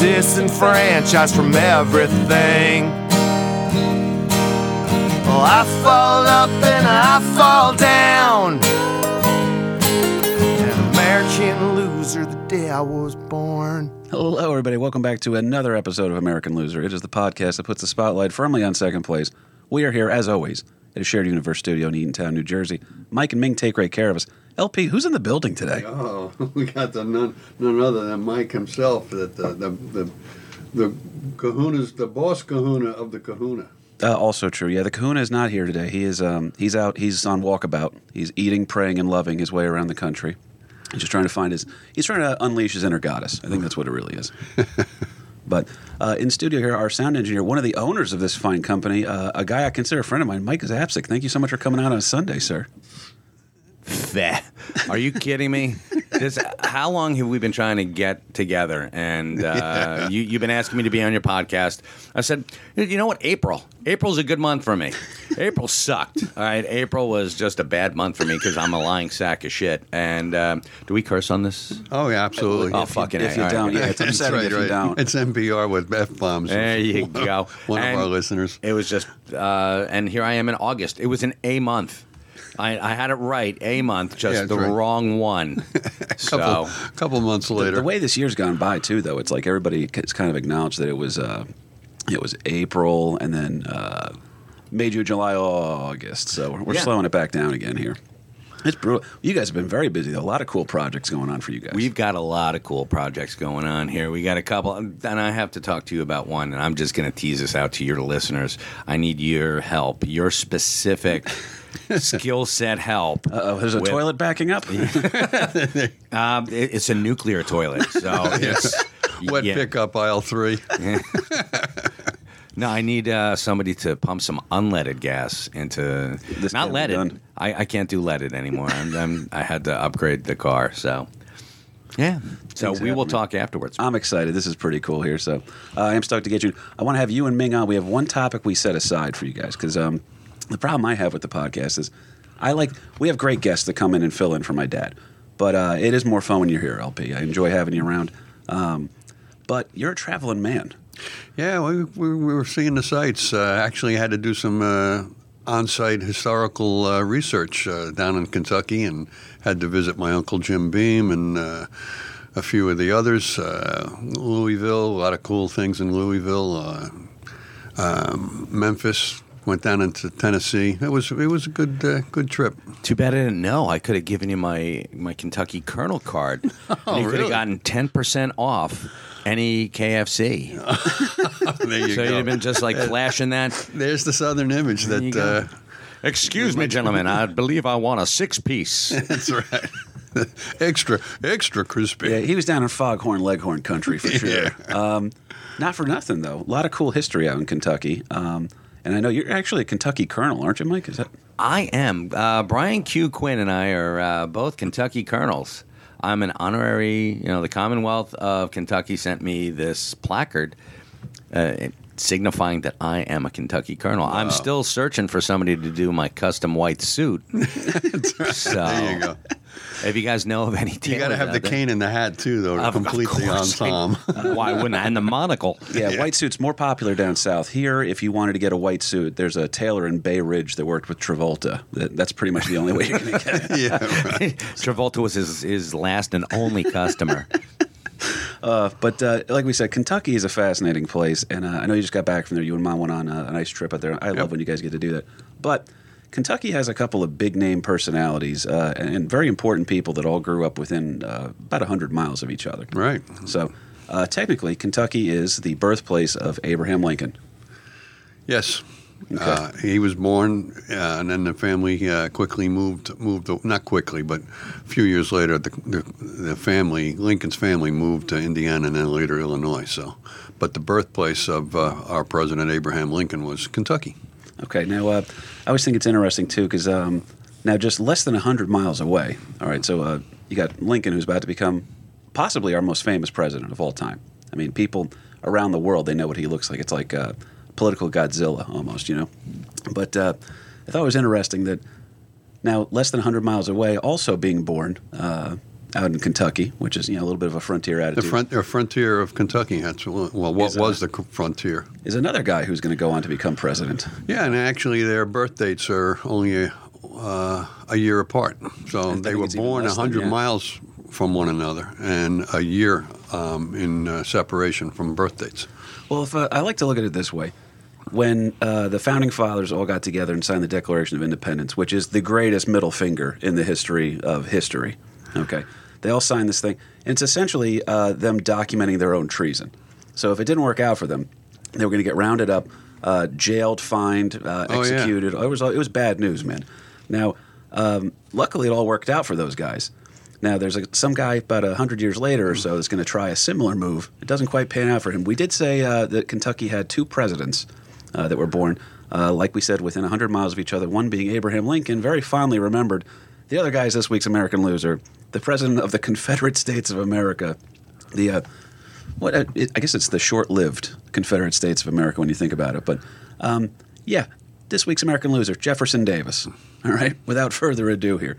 Disenfranchised from everything. Well, I fall up and I fall down. An American loser the day I was born. Hello, everybody. Welcome back to another episode of American Loser. It is the podcast that puts the spotlight firmly on second place. We are here, as always, at a shared universe studio in Eatontown, New Jersey. Mike and Ming take great care of us. LP, who's in the building today? Oh, we got the none, none other than Mike himself, that the the the, the Kahuna's the boss Kahuna of the Kahuna. Uh, also true. Yeah, the Kahuna is not here today. He is um, he's out. He's on walkabout. He's eating, praying, and loving his way around the country. He's just trying to find his. He's trying to unleash his inner goddess. I think that's what it really is. but uh, in studio here, our sound engineer, one of the owners of this fine company, uh, a guy I consider a friend of mine, Mike Zapcic. Thank you so much for coming out on a Sunday, sir. Feh. Are you kidding me? This, how long have we been trying to get together? And uh, you, you've been asking me to be on your podcast. I said, you know what? April. April's a good month for me. April sucked. All right. April was just a bad month for me because I'm a lying sack of shit. And um, do we curse on this? Oh yeah, absolutely. Oh, fucking If you All right. don't, yeah, it's That's upsetting right, if you right. don't. It's NPR with f bombs. There you go. One And of our listeners. It was just, uh, and here I am in August. It was an A month. I, I had it right, A month, just Yeah, the right. wrong one. Couple so, couple months later. the way this year's gone by too, though, it's like everybody has kind of acknowledged that it was uh, it was April and then uh, May, June, July, August. So we're, we're Yeah. slowing it back down again here. It's brutal. You guys have been very busy. though. A lot of cool projects going on for you guys. We've got a lot of cool projects going on here. We got a couple, and I have to talk to you about one. And I'm just going to tease this out to your listeners. I need your help, your specific skill set help. Uh-oh, there's a with- toilet backing up. Um, it- it's a nuclear toilet, so it's Wet yeah. pickup aisle three. No, I need uh, somebody to pump some unleaded gas into This not can't be leaded. done. I, I can't do leaded anymore. I'm, I'm, I had to upgrade the car, so yeah. So Things we will happen. talk afterwards. I'm excited. This is pretty cool here. So uh, I am stoked to get you. I want to have you and Ming on. We have one topic we set aside for you guys because um, the problem I have with the podcast is I like we have great guests that come in and fill in for my dad, but uh, it is more fun when you're here, LP. I enjoy having you around. Um, but you're a traveling man. Yeah, we, we, we were seeing the sites. Uh, actually, had to do some uh, on-site historical uh, research uh, down in Kentucky, and had to visit my uncle Jim Beam and uh, a few of the others. Uh, Louisville, a lot of cool things in Louisville. Um, Memphis. Went down into Tennessee. It was it was a good uh, good trip. Too bad I didn't know. I could have given you my my Kentucky Colonel card. and you could Oh, have gotten ten percent off any KFC. There you so you'd have been just like flashing that. There's the southern image There that. Uh, Excuse me, gentlemen. I believe I want a six piece. that's right. extra extra crispy. Yeah, he was down in Foghorn Leghorn country for sure. Yeah. um, not for nothing though. A lot of cool history out in Kentucky. Um, and I know you're actually a Kentucky Colonel, aren't you, Mike? Is that? I am. Uh, Brian Q. Quinn and I are uh, both Kentucky colonels. I'm an honorary, you know, the Commonwealth of Kentucky sent me this placard uh, signifying that I am a Kentucky colonel. I'm still searching for somebody to do my custom white suit. So, There you go. If you guys know of any You got to have out the cane and the hat too, though, to Of- of complete the ensemble. Why wouldn't I? And the monocle. Yeah, white suits more popular down south. Here, if you wanted to get a white suit, there's a tailor in Bay Ridge that worked with Travolta. That, that's pretty much the only way you're going to get it. yeah, right. Travolta was his, his last and only customer. Uh, but uh, like we said, Kentucky is a fascinating place, and uh, I know you just got back from there. You and Mom went on a, a nice trip out there. I love when you guys get to do that. But Kentucky has a couple of big name personalities uh, and, and very important people that all grew up within uh, about hundred miles of each other. Right. So uh, technically, Kentucky is the birthplace of Abraham Lincoln. Yes. Uh, he was born, uh, and then the family uh, quickly moved. Moved not quickly, but a few years later, the, the the family, Lincoln's family, moved to Indiana and then later Illinois. So, but the birthplace of uh, our president Abraham Lincoln was Kentucky. Okay, now uh, I always think it's interesting too because um, now just less than hundred miles away. All right, so uh, you got Lincoln, who's about to become possibly our most famous president of all time. I mean, people around the world they know what he looks like. It's like uh, political Godzilla almost, you know. But uh, I thought it was interesting that now less than hundred miles away, also being born. Out in Kentucky, which is you know a little bit of a frontier The attitude, front, the frontier of Kentucky. That's well, what uh, was the frontier? is another guy who's going to go on to become president. Yeah, and actually, their birth dates are only a, uh, a year apart. So they were born 100 yeah. miles from one another and a year um, in uh, separation from birth dates. Well, if uh, I like to look at it this way, when uh, the founding fathers all got together and signed the Declaration of Independence, which is the greatest middle finger in the history of history, okay, they all signed this thing, and it's essentially uh, them documenting their own treason. So if it didn't work out for them, they were going to get rounded up, uh, jailed, fined, uh, Oh, yeah. executed. It was it was bad news, man. Now, um, luckily, it all worked out for those guys. Now, there's a, some guy about a hundred years later or so that's going to try a similar move. It doesn't quite pan out for him. We did say uh, that Kentucky had two presidents uh, that were born, uh, like we said, within 100 miles of each other. One being Abraham Lincoln, very fondly remembered. The other guy is this week's American loser, the president of the Confederate States of America. The uh, what uh, it, I guess it's the short-lived Confederate States of America when you think about it. But um, yeah, this week's American loser, Jefferson Davis. All right, without further ado here.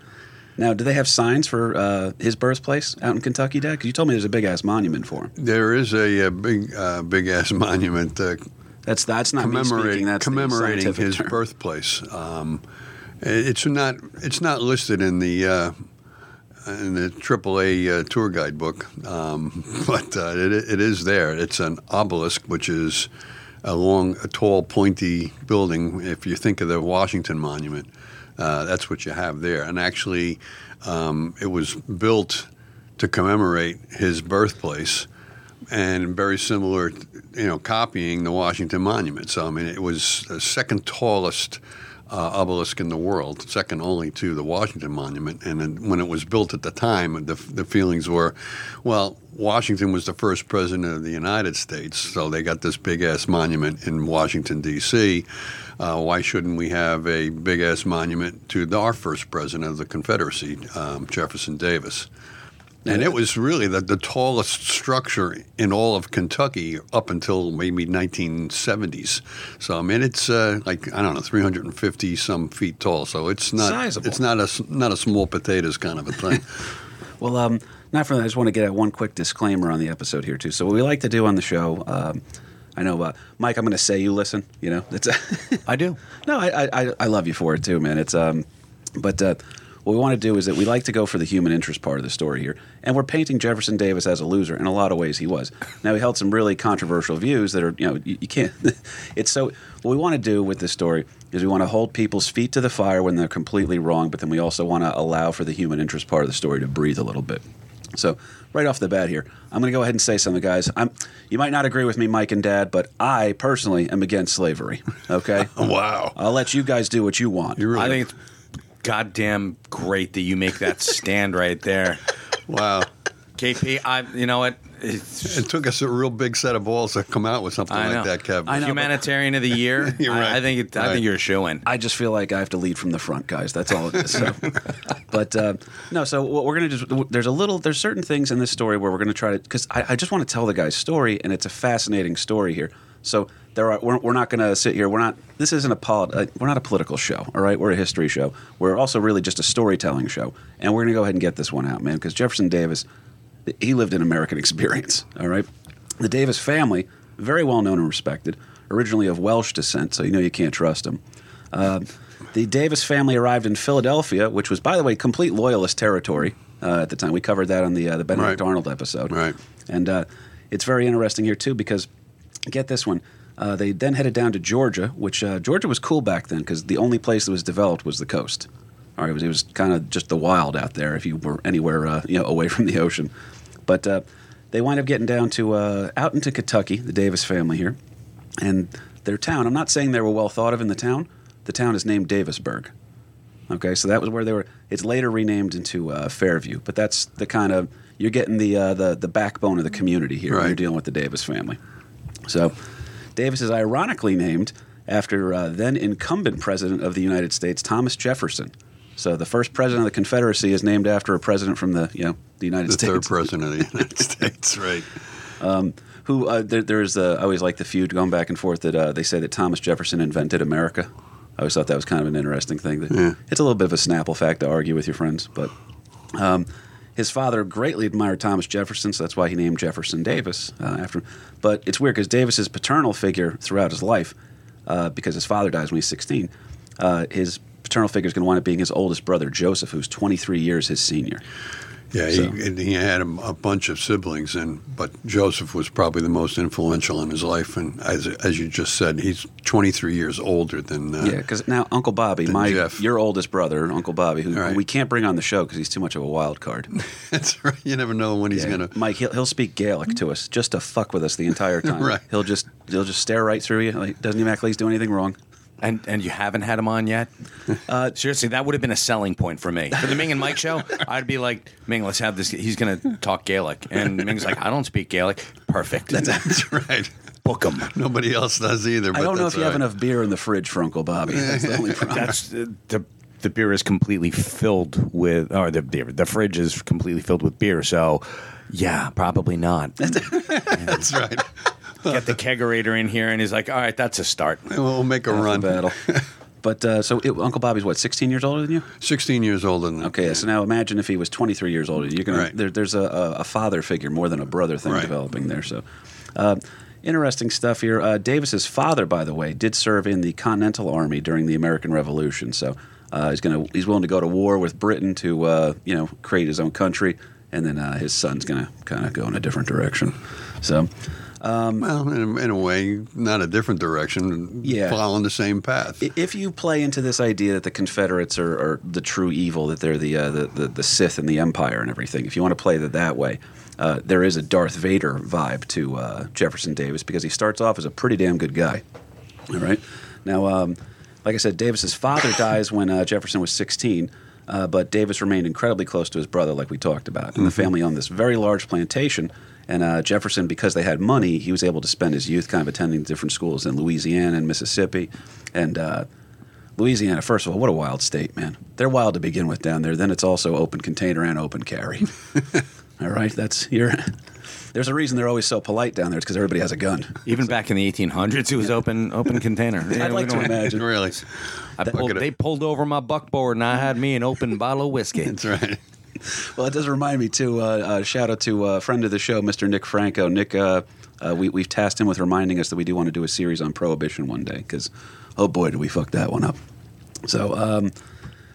Now, do they have signs for uh, his birthplace out in Kentucky, Dad? Because you told me there's a big ass monument for him. There is a, a big, uh, big ass monument uh, That's that's not me commemorating. That's commemorating his term. birthplace. Um, it's not it's not listed in the uh, in the AAA uh, tour guide book, um, but uh, it, it is there. It's an obelisk, which is a long, a tall, pointy building. If you think of the Washington Monument, uh, that's what you have there. And actually, um, it was built to commemorate his birthplace and very similar, you know, copying the Washington Monument. So, I mean, it was the second tallest uh, obelisk in the world, second only to the Washington Monument. And then when it was built at the time, the, the feelings were, well, Washington was the first president of the United States, so they got this big ass monument in Washington, D.C. Uh, why shouldn't we have a big ass monument to the, our first president of the Confederacy, um, Jefferson Davis? And it was really the, the tallest structure in all of Kentucky up until maybe 1970s. So I mean, it's uh, like I don't know, 350 some feet tall. So it's not Sizable. it's not a s- not a small potatoes kind of a thing. Well, um, not for that. I just want to get at one quick disclaimer on the episode here too. So what we like to do on the show, um, I know, uh, Mike. I'm going to say you listen. You know, it's I do. no, I, I I love you for it too, man. It's um, but uh, what we want to do is that we like to go for the human interest part of the story here, and we're painting Jefferson Davis as a loser. In a lot of ways, he was. Now he held some really controversial views that are, you know, you, you can't. it's so. What we want to do with this story is we want to hold people's feet to the fire when they're completely wrong, but then we also want to allow for the human interest part of the story to breathe a little bit. So, right off the bat here, I'm going to go ahead and say something, guys. I'm, you might not agree with me, Mike and Dad, but I personally am against slavery. Okay. wow, I'll let you guys do what you want. you really I think it's goddamn great that you make that stand right there. wow. KP, I you know what? It's, It took us a real big set of balls to come out with something I like know. that, Kev. I know. humanitarian of the year. You're I- right. I, think it, I Right. think you're a shoe in. I just feel like I have to lead from the front, guys. That's all it is. So. but uh, no, so what we're gonna just there's a little there's certain things in this story where we're gonna try to because I, I just want to tell the guy's story and it's a fascinating story here. So there are we're, we're not gonna sit here. We're not. This isn't a polit, uh, We're not a political show. All right, we're a history show. We're also really just a storytelling show, and we're gonna go ahead and get this one out, man. Because Jefferson Davis, he lived an American experience. All right, the Davis family, very well known and respected, originally of Welsh descent, so you know you can't trust them. Uh, the Davis family arrived in Philadelphia, which was, by the way, complete loyalist territory uh, at the time. We covered that on the uh, the Benedict Right. Arnold episode. Right. And uh, it's very interesting here too because get this one. Uh, they then headed down to Georgia, which uh, Georgia was cool back then because the only place that was developed was the coast. All right, it was, was kind of just the wild out there if you were anywhere uh, you know away from the ocean. But uh, they wind up getting down to uh, out into Kentucky, the Davis family here, and their town. I'm not saying they were well thought of in the town. The town is named Davisburg. Okay, so that was where they were. It's later renamed into uh, Fairview, but that's the kind of you're getting the uh, the the backbone of the community here. when You're dealing with the Davis family. So, Davis is ironically named after uh, then incumbent president of the United States, Thomas Jefferson. So the first president of the Confederacy is named after a president from the you know the United The States. third president of the United States, right? Who uh, there, there's uh, I always like the feud going back and forth that uh, they say that Thomas Jefferson invented America. I always thought that was kind of an interesting thing. That Yeah. It's a little bit of a Snapple fact to argue with your friends, but um, his father greatly admired Thomas Jefferson, so that's why he named Jefferson Davis uh, after him. But it's weird because Davis's paternal figure throughout his life, uh, because his father dies when he's 16, uh, his paternal figure is going to wind up being his oldest brother, Joseph, who's 23 years his senior. Yeah, So- he, he had a, a bunch of siblings, and but Joseph was probably the most influential in his life. And as as you just said, he's 23 years older than. Uh, Yeah, because now Uncle Bobby, my Jeff. your oldest brother, Uncle Bobby, who Right. we can't bring on the show because he's too much of a wild card. that's right. You never know when he's Yeah. gonna. Mike, he'll, he'll speak Gaelic to us just to fuck with us the entire time. Right. He'll just he'll just stare right through you. Like, doesn't even act like he's doing anything wrong. And and you haven't had him on yet? Uh, Seriously, that would have been a selling point for me. For the Ming and Mike show, I'd be like, Ming, let's have this. He's going to talk Gaelic. And Ming's like, I don't speak Gaelic. Perfect. That's right. Book him. Nobody else does either. But I don't know if you have enough beer in the fridge for Uncle Bobby. That's the only problem. That's uh, the the beer is completely filled with, or the beer, the fridge is completely filled with beer. So, yeah, probably not. That's right. Get the kegerator in here, and he's like, all right, that's a start. We'll make a Half the run. battle. But uh, so it, Uncle Bobby's what, 16 years older than you? 16 years older than. Okay, so now imagine if he was 23 years older. You're gonna Right. there, there's a, a, a father figure more than a brother thing Right. developing there. So, uh, interesting stuff here. Uh, Davis's father, by the way, did serve in the Continental Army during the American Revolution. So uh, he's gonna he's willing to go to war with Britain to uh, you know create his own country, and then uh, his son's gonna kind of go in a different direction. So. Well, in, a- in a way, not a different direction. Yeah. Following the same path. If you play into this idea that the Confederates are, are the true evil, that they're the, uh, the, the the Sith and the Empire and everything, if you want to play that that way, uh, there is a Darth Vader vibe to uh, Jefferson Davis because he starts off as a pretty damn good guy. All right. Now, um, like I said, Davis's father dies when uh, Jefferson was 16, uh, but Davis remained incredibly close to his brother, like we talked about. And the family owned this very large plantation. And uh, Jefferson, because they had money, he was able to spend his youth kind of attending different schools in Louisiana and Mississippi. And uh, Louisiana, first of all, what a wild state, man. They're wild to begin with down there. Then it's also open container and open carry. all right, that's your. There's a reason they're always so polite down there. It's because everybody has a gun. Even back in the 1800s, it was open open container. Yeah, I'd like to imagine. really. I pulled, they pulled over my buckboard, and I had me an open bottle of whiskey. That's right. Well, it does remind me too. Uh, uh, shout out to a friend of the show, Mr. Nick Franco. Nick, uh, uh, we, we've tasked him with reminding us that we do want to do a series on prohibition one day because, oh boy, did we fuck that one up. So um,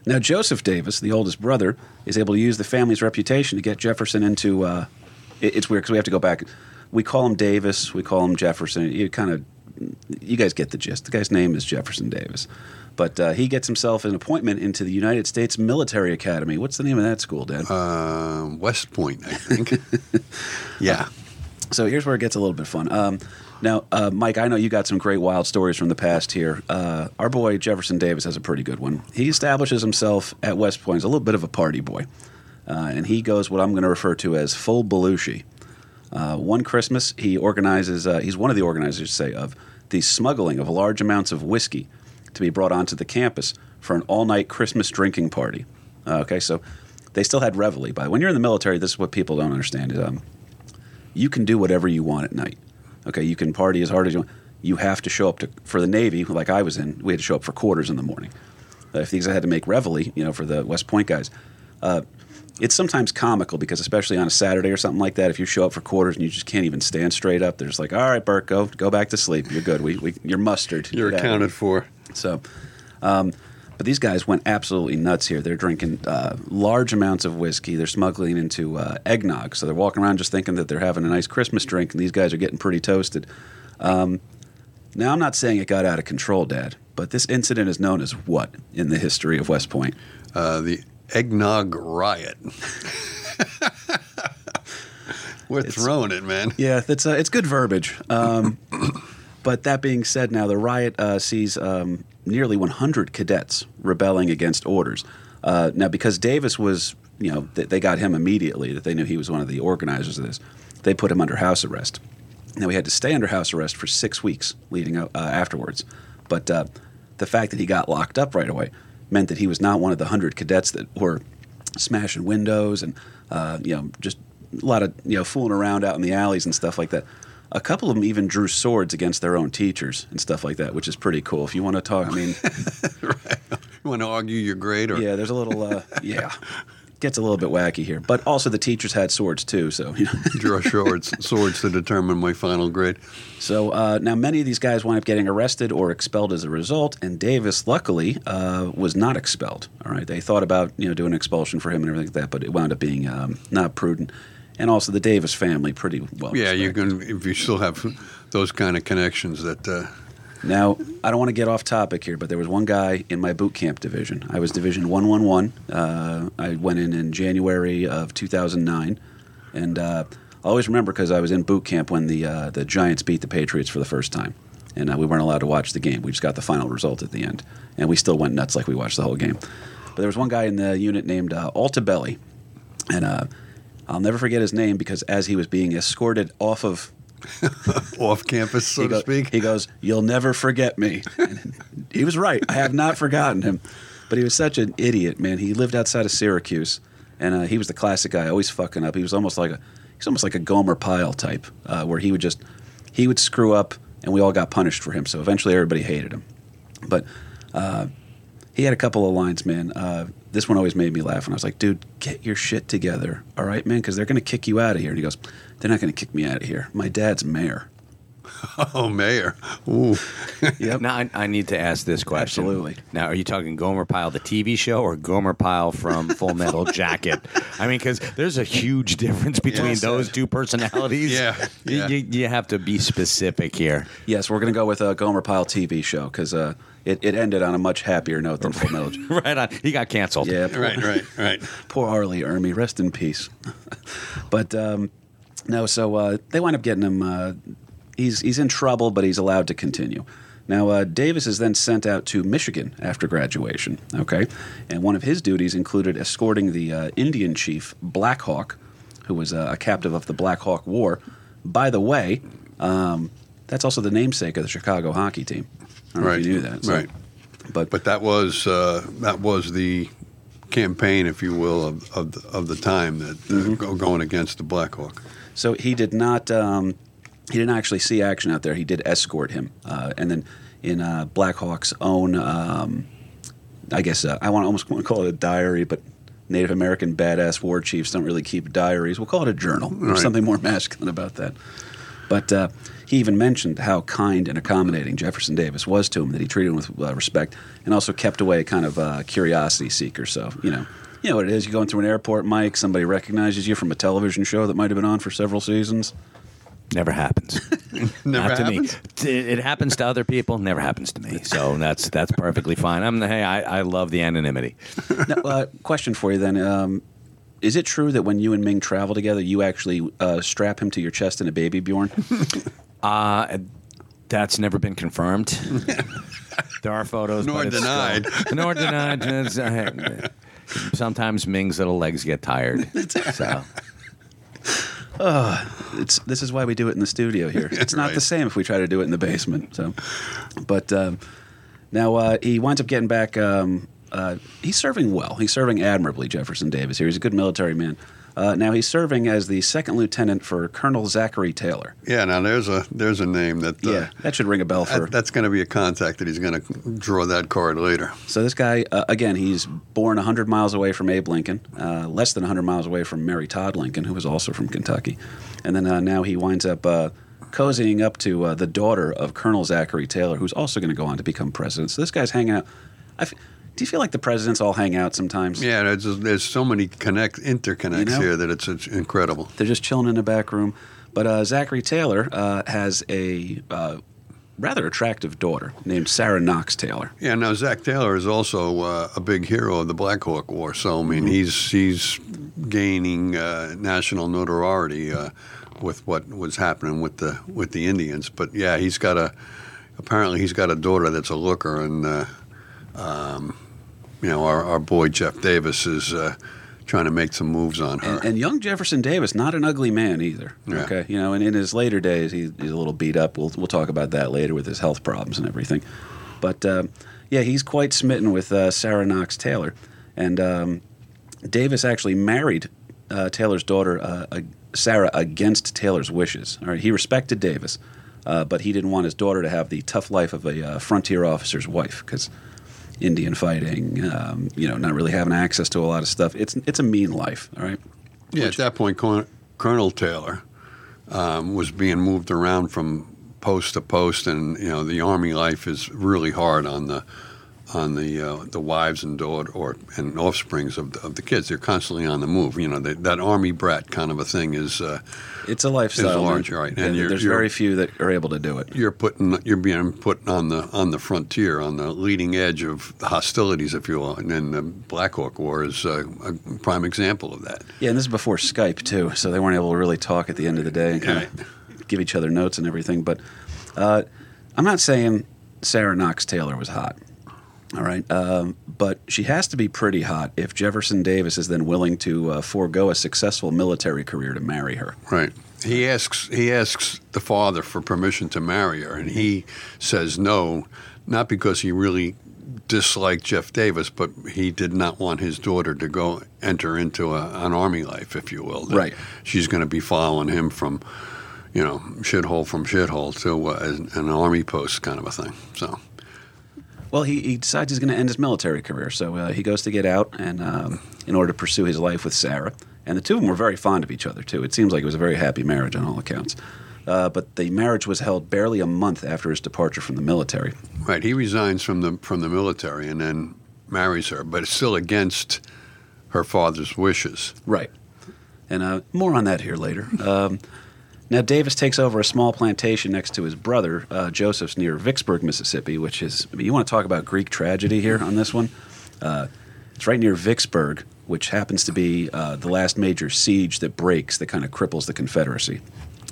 now Joseph Davis, the oldest brother, is able to use the family's reputation to get Jefferson into. Uh, it- it's weird because we have to go back. We call him Davis. We call him Jefferson. You kind of, you guys get the gist. The guy's name is Jefferson Davis. But uh, he gets himself an appointment into the United States Military Academy. What's the name of that school, Dad? Uh, West Point, I think. yeah. So here's where it gets a little bit fun. Um, now, uh, Mike, I know you got some great wild stories from the past here. Uh, our boy Jefferson Davis has a pretty good one. He establishes himself at West Point as a little bit of a party boy, uh, and he goes what I'm going to refer to as full Belushi. Uh, one Christmas, he organizes. Uh, he's one of the organizers, say, of the smuggling of large amounts of whiskey to be brought onto the campus for an all-night Christmas drinking party. Uh, okay, so they still had reveille, but when you're in the military, this is what people don't understand. Is, um, you can do whatever you want at night. Okay, you can party as hard as you want. You have to show up to for the Navy, like I was in. We had to show up for quarters in the morning. Uh, if these I had to make reveille, you know, for the West Point guys. Uh, it's sometimes comical because, especially on a Saturday or something like that, if you show up for quarters and you just can't even stand straight up, there's like, all right, Bert, go go back to sleep. You're good. We, we you're mustered. You're Get out of accounted for. So, um, but these guys went absolutely nuts here. They're drinking uh, large amounts of whiskey. They're smuggling into uh, eggnog. So they're walking around just thinking that they're having a nice Christmas drink, and these guys are getting pretty toasted. Um, now, I'm not saying it got out of control, Dad, but this incident is known as what in the history of West Point? Uh, the eggnog riot. We're throwing it, man. Yeah, that's uh, it's good verbiage. Um, But that being said, now the riot uh, sees um, nearly 100 cadets rebelling against orders. Uh, now, because Davis was, you know, th- they got him immediately, that they knew he was one of the organizers of this, they put him under house arrest. Now, he had to stay under house arrest for six weeks leading up uh, afterwards. But uh, the fact that he got locked up right away meant that he was not one of the 100 cadets that were smashing windows and, uh, you know, just a lot of, you know, fooling around out in the alleys and stuff like that. A couple of them even drew swords against their own teachers and stuff like that, which is pretty cool. If you want to talk, I mean, You want to argue your grade or yeah, there's a little, uh, yeah, gets a little bit wacky here. But also the teachers had swords too, so you know. draw swords, swords to determine my final grade? So uh, now many of these guys wind up getting arrested or expelled as a result, and Davis, luckily, uh, was not expelled. All right, they thought about you know doing expulsion for him and everything like that, but it wound up being um, not prudent. And also the Davis family, pretty well. Yeah, you're respected. going if you still have those kind of connections that. Uh, Now, I don't want to get off topic here, but there was one guy in my boot camp division. I was Division 111. Uh, I went in in January of 2009. And uh, I always remember because I was in boot camp when the, uh, the Giants beat the Patriots for the first time. And uh, we weren't allowed to watch the game. We just got the final result at the end. And we still went nuts like we watched the whole game. But there was one guy in the unit named uh, Altabelli. And uh, I'll never forget his name because as he was being escorted off of off campus, so he to go- speak. He goes, "You'll never forget me." And he was right. I have not forgotten him. But he was such an idiot, man. He lived outside of Syracuse, and uh, he was the classic guy, always fucking up. He was almost like a he's almost like a Gomer Pyle type, uh, where he would just he would screw up, and we all got punished for him. So eventually, everybody hated him. But uh, he had a couple of lines, man. Uh, this one always made me laugh, and I was like, "Dude, get your shit together, all right, man, because they're going to kick you out of here." And he goes, "They're not going to kick me out of here. My dad's mayor." oh, mayor. Ooh. Yep. Now I, I need to ask this question. Absolutely. Now, are you talking Gomer Pyle, the TV show, or Gomer Pyle from Full Metal Jacket? I mean, because there's a huge difference between Yes. those two personalities. Yeah, You- yeah. You, you have to be specific here. Yes, we're going to go with a Gomer Pyle TV show because uh, it, it ended on a much happier note than Full Metal. J- right on. He got canceled. Yeah, poor, right, right, right. poor R. Lee Ermey, rest in peace. but um, no, so uh, they wind up getting him. He's he's in trouble, but he's allowed to continue. Now, uh, Davis is then sent out to Michigan after graduation. Okay, and one of his duties included escorting the uh, Indian chief Black Hawk, who was uh, a captive of the Black Hawk War. By the way, um, that's also the namesake of the Chicago hockey team. I don't know Right, if you knew that. so- right. But, But that was uh, that was the campaign, if you will, of of the, of the time that uh, Mm-hmm. going against the Blackhawk. So he did not. Um, he didn't actually see action out there. He did escort him, uh, and then in uh, Blackhawk's own, um, I guess uh, I want almost want to call it a diary, but Native American badass war chiefs don't really keep diaries. We'll call it a journal. There's Right. something more masculine about that. But uh, he even mentioned how kind and accommodating Jefferson Davis was to him, that he treated him with uh, respect, and also kept away kind of uh, curiosity seeker. So you know, you know what it is. You go into an airport, Mike. Somebody recognizes you from a television show that might have been on for several seasons. Never happens. Never Not to happens? me. It it happens to other people. Never happens to me. So that's that's perfectly fine. I'm the hey. I, I love the anonymity. now, uh, question for you then. Um, is it true that when you and Ming travel together, you actually uh, strap him to your chest in a baby Bjorn? Uh, that's never been confirmed. there are photos, Nor but it's denied. Still, nor denied. Uh, Sometimes Ming's little legs get tired. So it's this is why we do it in the studio here. It's not the same if we try to do it in the basement. So, but um, now uh, he winds up getting back. Um, uh, he's serving well. He's serving admirably, Jefferson Davis. Here, he's a good military man. Uh, now he's serving as the second lieutenant for Colonel Zachary Taylor. Yeah, now there's a there's a name that uh, Yeah, that should ring a bell for. that- that's going to be a contact that he's going to draw that card later. So this guy, uh, again, he's born 100 miles away from Abe Lincoln, uh, less than 100 miles away from Mary Todd Lincoln, who was also from Kentucky. And then uh, now he winds up uh, cozying up to uh, the daughter of Colonel Zachary Taylor, who's also going to go on to become president. So this guy's hanging out. I f- do you feel like the presidents all hang out sometimes? Yeah, there's there's so many connect interconnects You know? here that it's, it's incredible. They're just chilling in the back room. But uh, Zachary Taylor uh, has a uh, rather attractive daughter named Sarah Knox Taylor. Yeah, now Zach Taylor is also uh, a big hero of the Black Hawk War. So I mean, he's he's gaining uh, national notoriety uh, with what was happening with the with the Indians. But yeah, he's got a apparently he's got a daughter that's a looker, and uh, um, you know our, our boy Jeff Davis is uh, trying to make some moves on her. And, and young Jefferson Davis, not an ugly man either. Yeah. Okay, you know, and in his later days, he, he's a little beat up. We'll we'll talk about that later with his health problems and everything. But uh, yeah, he's quite smitten with uh, Sarah Knox Taylor, and um, Davis actually married uh, Taylor's daughter uh, uh, Sarah against Taylor's wishes. All right, he respected Davis, uh, but he didn't want his daughter to have the tough life of a uh, frontier officer's wife because. Indian fighting, um, you know, not really having access to a lot of stuff. It's it's a mean life, all right. Yeah, at that point, Col- Colonel Taylor um, was being moved around from post to post, and you know the army life is really hard on the on the uh, the wives and daughter or and offsprings of the, of the kids. They're constantly on the move. You know they, that army brat kind of a thing is uh, It's a lifestyle. It's large, right. And And you're- there's you're- very few that are able to do it. you're putting you're being put on the on the frontier on the leading edge of hostilities, if you will. And then the Black Hawk War is uh, a prime example of that. Yeah, and this is before Skype too, so they weren't able to really talk at the end of the day and kind of give each other notes and everything. But uh, I'm not saying Sarah Knox Taylor was hot. All right, um, but she has to be pretty hot if Jefferson Davis is then willing to uh, forego a successful military career to marry her. Right. He asks he asks the father for permission to marry her, and he says no, not because he really disliked Jeff Davis, but he did not want his daughter to go enter into a, an army life, if you will. That Right. She's going to be following him from, you know, shithole from shithole to uh, an, an army post kind of a thing. So. Well, he, he decides he's going to end his military career, so uh, he goes to get out and um, in order to pursue his life with Sarah. And the two of them were very fond of each other too. It seems like it was a very happy marriage on all accounts. Uh, but the marriage was held barely a month after his departure from the military. Right, he resigns from the from the military and then marries her, but it's still against her father's wishes. Right. And uh, more on that here later. Um, now, Davis takes over a small plantation next to his brother, uh, Joseph's, near Vicksburg, Mississippi, which is, I mean, you want to talk about Greek tragedy here on this one? Uh, it's right near Vicksburg, which happens to be uh, the last major siege that breaks, that kind of cripples the Confederacy.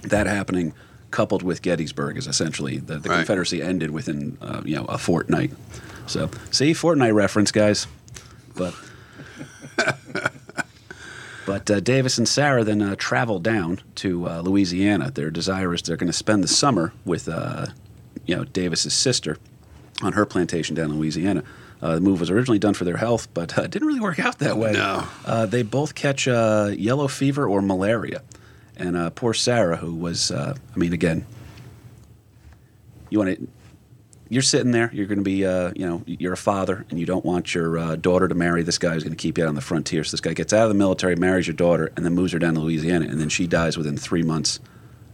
That happening, coupled with Gettysburg, is essentially the, the Right. Confederacy ended within, uh, you know, a fortnight. So, see, fortnight reference, guys. But but uh, Davis and Sarah then uh, travel down to uh, Louisiana. Their desire is they're going to spend the summer with, uh, you know, Davis's sister on her plantation down in Louisiana. Uh, the move was originally done for their health, but uh, it didn't really work out that way. No. Uh, they both catch uh, yellow fever or malaria. And uh, poor Sarah, who was, uh, I mean, again, you want to, you're sitting there, you're going to be, uh, you know, you're a father, and you don't want your uh, daughter to marry this guy who's going to keep you out on the frontier. So this guy gets out of the military, marries your daughter, and then moves her down to Louisiana, and then she dies within three months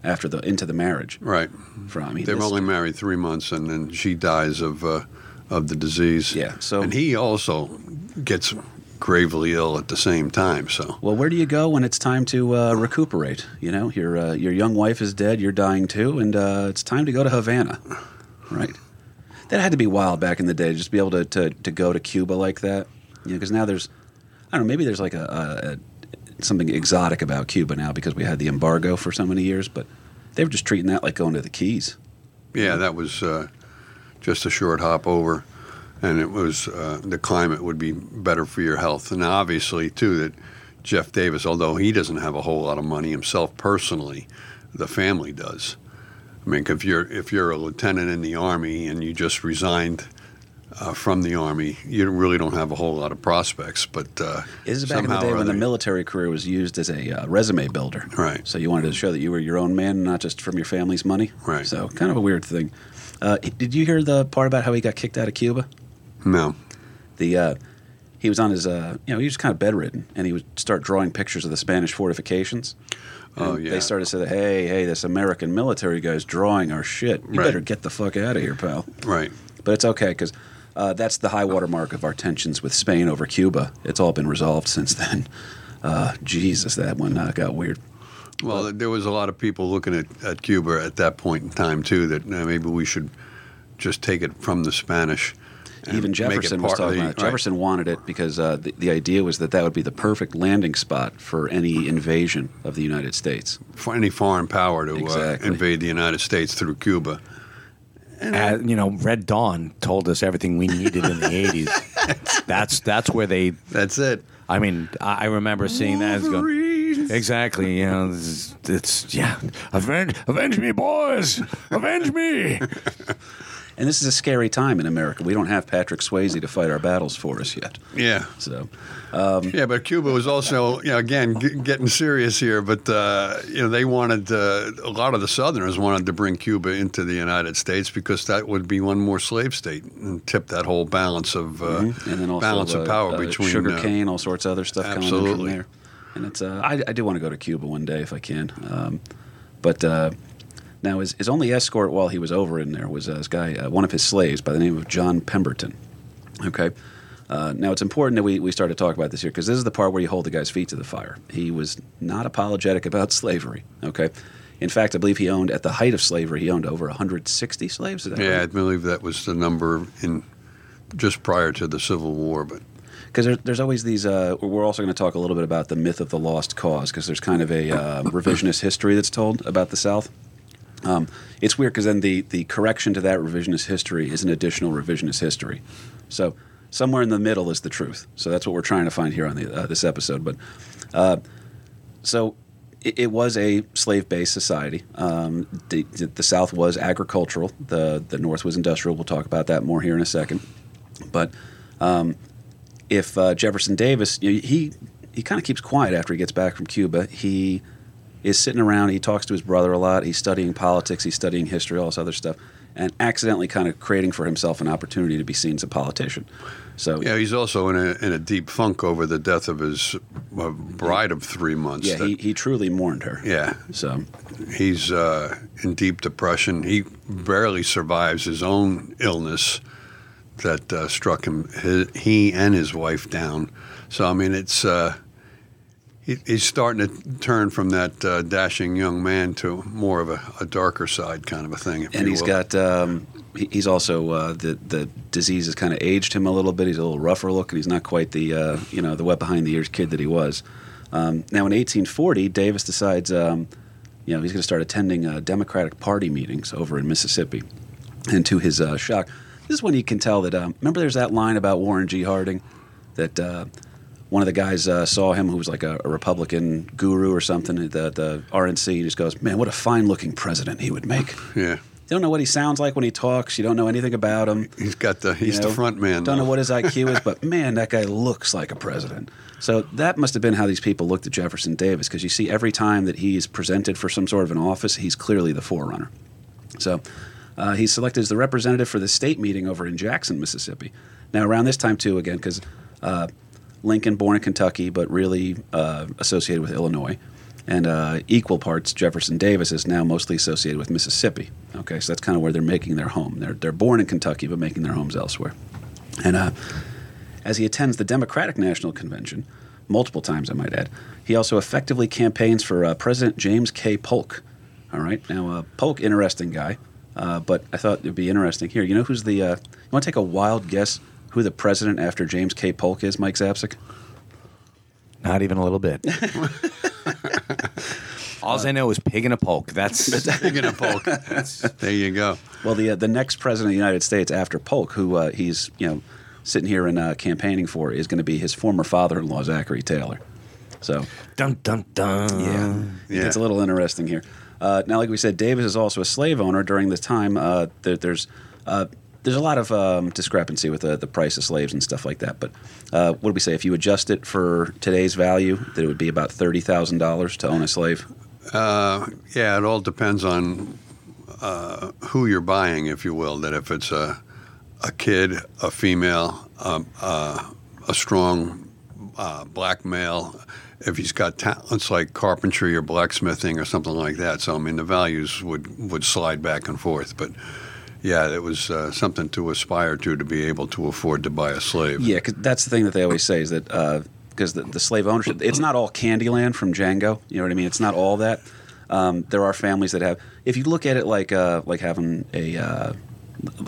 after the into the marriage. Right. From I mean, They were this- only married three months, and then she dies of uh, of the disease. Yeah, so- and he also gets gravely ill at the same time. So Well, where do you go when it's time to uh, recuperate? You know, your uh, your young wife is dead, you're dying too, and uh, it's time to go to Havana, right? That had to be wild back in the day, just to be able to, to, to go to Cuba like that. You know, because now there's, I don't know, maybe there's like a, a, a something exotic about Cuba now because we had the embargo for so many years, but they were just treating that like going to the Keys. yeah, that was uh, just a short hop over, and it was uh, the climate would be better for your health. And obviously, too, that Jeff Davis, although he doesn't have a whole lot of money himself personally, the family does. I mean, if you're if you're a lieutenant in the army and you just resigned uh, from the army, you really don't have a whole lot of prospects. But uh, This is back in the day when the military career was used as a uh, resume builder. Right. So you wanted to show that you were your own man, not just from your family's money. Right. So kind of a weird thing. Uh, did you hear the part about how he got kicked out of Cuba? No, The uh, he was on his uh, you know he was kind of bedridden, and he would start drawing pictures of the Spanish fortifications. Oh, yeah. They started to say, "Hey, hey, this American military guy's drawing our shit. You Right. better get the fuck out of here, pal." right. But it's okay because uh, that's the high water mark of our tensions with Spain over Cuba. It's all been resolved since then. Uh, Jesus, that one uh, got weird. Well, there was a lot of people looking at, at Cuba at that point in time too. That uh, maybe we should just take it from the Spanish. And Even Jefferson was talking the- about. it. right. Jefferson wanted it because uh, the, the idea was that that would be the perfect landing spot for any invasion of the United States. for any foreign power to uh, invade the United States through Cuba. Uh, you know, Red Dawn told us everything we needed in the '80s. That's that's where they. That's it. I mean, I I remember seeing that. As going, exactly. You know, it's, it's yeah. Avenge, avenge me, boys! Avenge me! And this is a scary time in America. We don't have Patrick Swayze to fight our battles for us yet. Yeah. So Yeah, but Cuba was also, you know, again, g- getting serious here. But uh, you know, they wanted uh, a lot of the Southerners wanted to bring Cuba into the United States because that would be one more slave state and tip that whole balance of uh, and then also balance uh, of power uh, between sugar uh, cane, all sorts of other stuff coming in from absolutely. there. And it's uh, I, I do want to go to Cuba one day if I can. Um, but uh, now his, his only escort while he was over in there was uh, this guy, uh, one of his slaves by the name of John Pemberton. Okay. Uh, now it's important that we, we start to talk about this here because this is the part where you hold the guy's feet to the fire. He was not apologetic about slavery. Okay. In fact, I believe he owned at the height of slavery, he owned over 160 slaves. Yeah, I believe that was the number in just prior to the Civil War. But because there, there's always these. Uh, we're also going to talk a little bit about the myth of the lost cause because there's kind of a uh, revisionist history that's told about the South. Um, it's weird because then the the correction to that revisionist history is an additional revisionist history. So somewhere in the middle is the truth. So that's what we're trying to find here on the, uh, this episode. But uh, so it, it was a slave-based society. Um, the, the South was agricultural. The the North was industrial. We'll talk about that more here in a second. But um, if uh, Jefferson Davis, you know, he he kind of keeps quiet after he gets back from Cuba. He is sitting around. He talks to his brother a lot. He's studying politics. He's studying history, all this other stuff, and accidentally kind of creating for himself an opportunity to be seen as a politician. So yeah, he's also in a in a deep funk over the death of his uh, bride of three months. yeah, that- he, he truly mourned her. yeah, So he's uh, in deep depression. He barely survives his own illness that uh, struck him, his, he and his wife down. So I mean, it's uh, he, he's starting to turn from that uh, dashing young man to more of a, a darker side kind of a thing. if and he's will. got um, he, he's also uh, the the disease has kind of aged him a little bit. He's a little rougher looking. He's not quite the uh, you know the wet behind the ears kid that he was. Um, now in 1840, Davis decides um, you know he's going to start attending uh, Democratic Party meetings over in Mississippi, and to his uh, shock, this is when you can tell that. Um, remember, there's that line about Warren G. Harding that. One of the guys uh, saw him who was like a, a Republican guru or something at the, the RNC. He just goes, Man, what a fine looking president he would make. yeah. You don't know what he sounds like when he talks. You don't know anything about him. He's got the he's you know? the front man. Don't know what his IQ is, but man, that guy looks like a president. So that must have been how these people looked at Jefferson Davis, because you see every time that he is presented for some sort of an office, he's clearly the forerunner. So uh, he's selected as the representative for the state meeting over in Jackson, Mississippi. Now around this time too, again, because uh, Lincoln, born in Kentucky, but really uh, associated with Illinois, and uh, equal parts Jefferson Davis is now mostly associated with Mississippi. Okay, so that's kind of where they're making their home. They're they're born in Kentucky, but making their homes elsewhere. And uh, as he attends the Democratic National Convention, multiple times I might add, he also effectively campaigns for uh, President James K. Polk. All right, now uh, Polk, interesting guy, uh, but I thought it'd be interesting here. You know who's the? You want to take a wild guess who the president after James K. Polk is? Mike Zapcic. Not even a little bit. All I know is pig in a poke. That's Taking a poke. there you go. Well, the uh, the next president of the United States after Polk, who uh, he's you know sitting here and uh, campaigning for, is going to be his former father-in-law Zachary Taylor. So dun dun dun. yeah, Yeah. gets a little interesting here. Uh, now, like we said, Davis is also a slave owner. During this time, uh, there, there's uh, there's a lot of um, discrepancy with the, the price of slaves and stuff like that. But uh, what do we say? If you adjust it for today's value, that it would be about thirty thousand dollars to own a slave. Uh, yeah, it all depends on uh, who you're buying, if you will. That if it's a a kid, a female, um, uh, a strong uh, black male, if he's got talents like carpentry or blacksmithing or something like that. So I mean, the values would would slide back and forth, but. Yeah, it was uh, something to aspire to to be able to afford to buy a slave. Yeah, 'cause that's the thing that they always say is that because the, the slave ownership it's not all Candyland from Django. You know what I mean? It's not all that. Um, there are families that have. If you look at it like uh, like having a uh,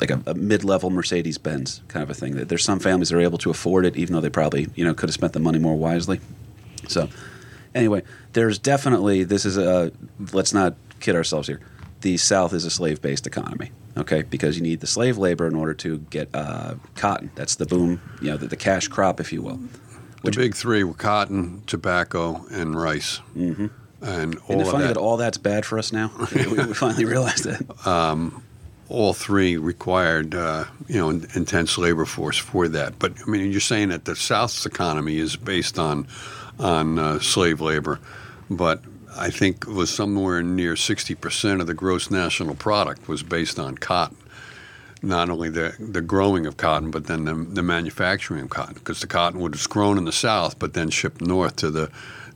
like a, a mid-level Mercedes Benz kind of a thing. That there's some families that are able to afford it, even though they probably you know could have spent the money more wisely. So anyway, there's definitely this is a let's not kid ourselves here. The South is a slave-based economy, okay? Because you need the slave labor in order to get uh, cotton. That's the boom, you know, the, the cash crop, if you will. The big three were cotton, tobacco, and rice. Mm-hmm. And all Isn't it funny that, that all that's bad for us now? we, we finally realized that. all three required, uh, you know, in- intense labor force for that. But I mean, you're saying that the South's economy is based on on uh, slave labor, but I think it was somewhere near 60% of the gross national product was based on cotton. Not only the, the growing of cotton, but then the, the manufacturing of cotton, because the cotton was grown in the South, but then shipped north to the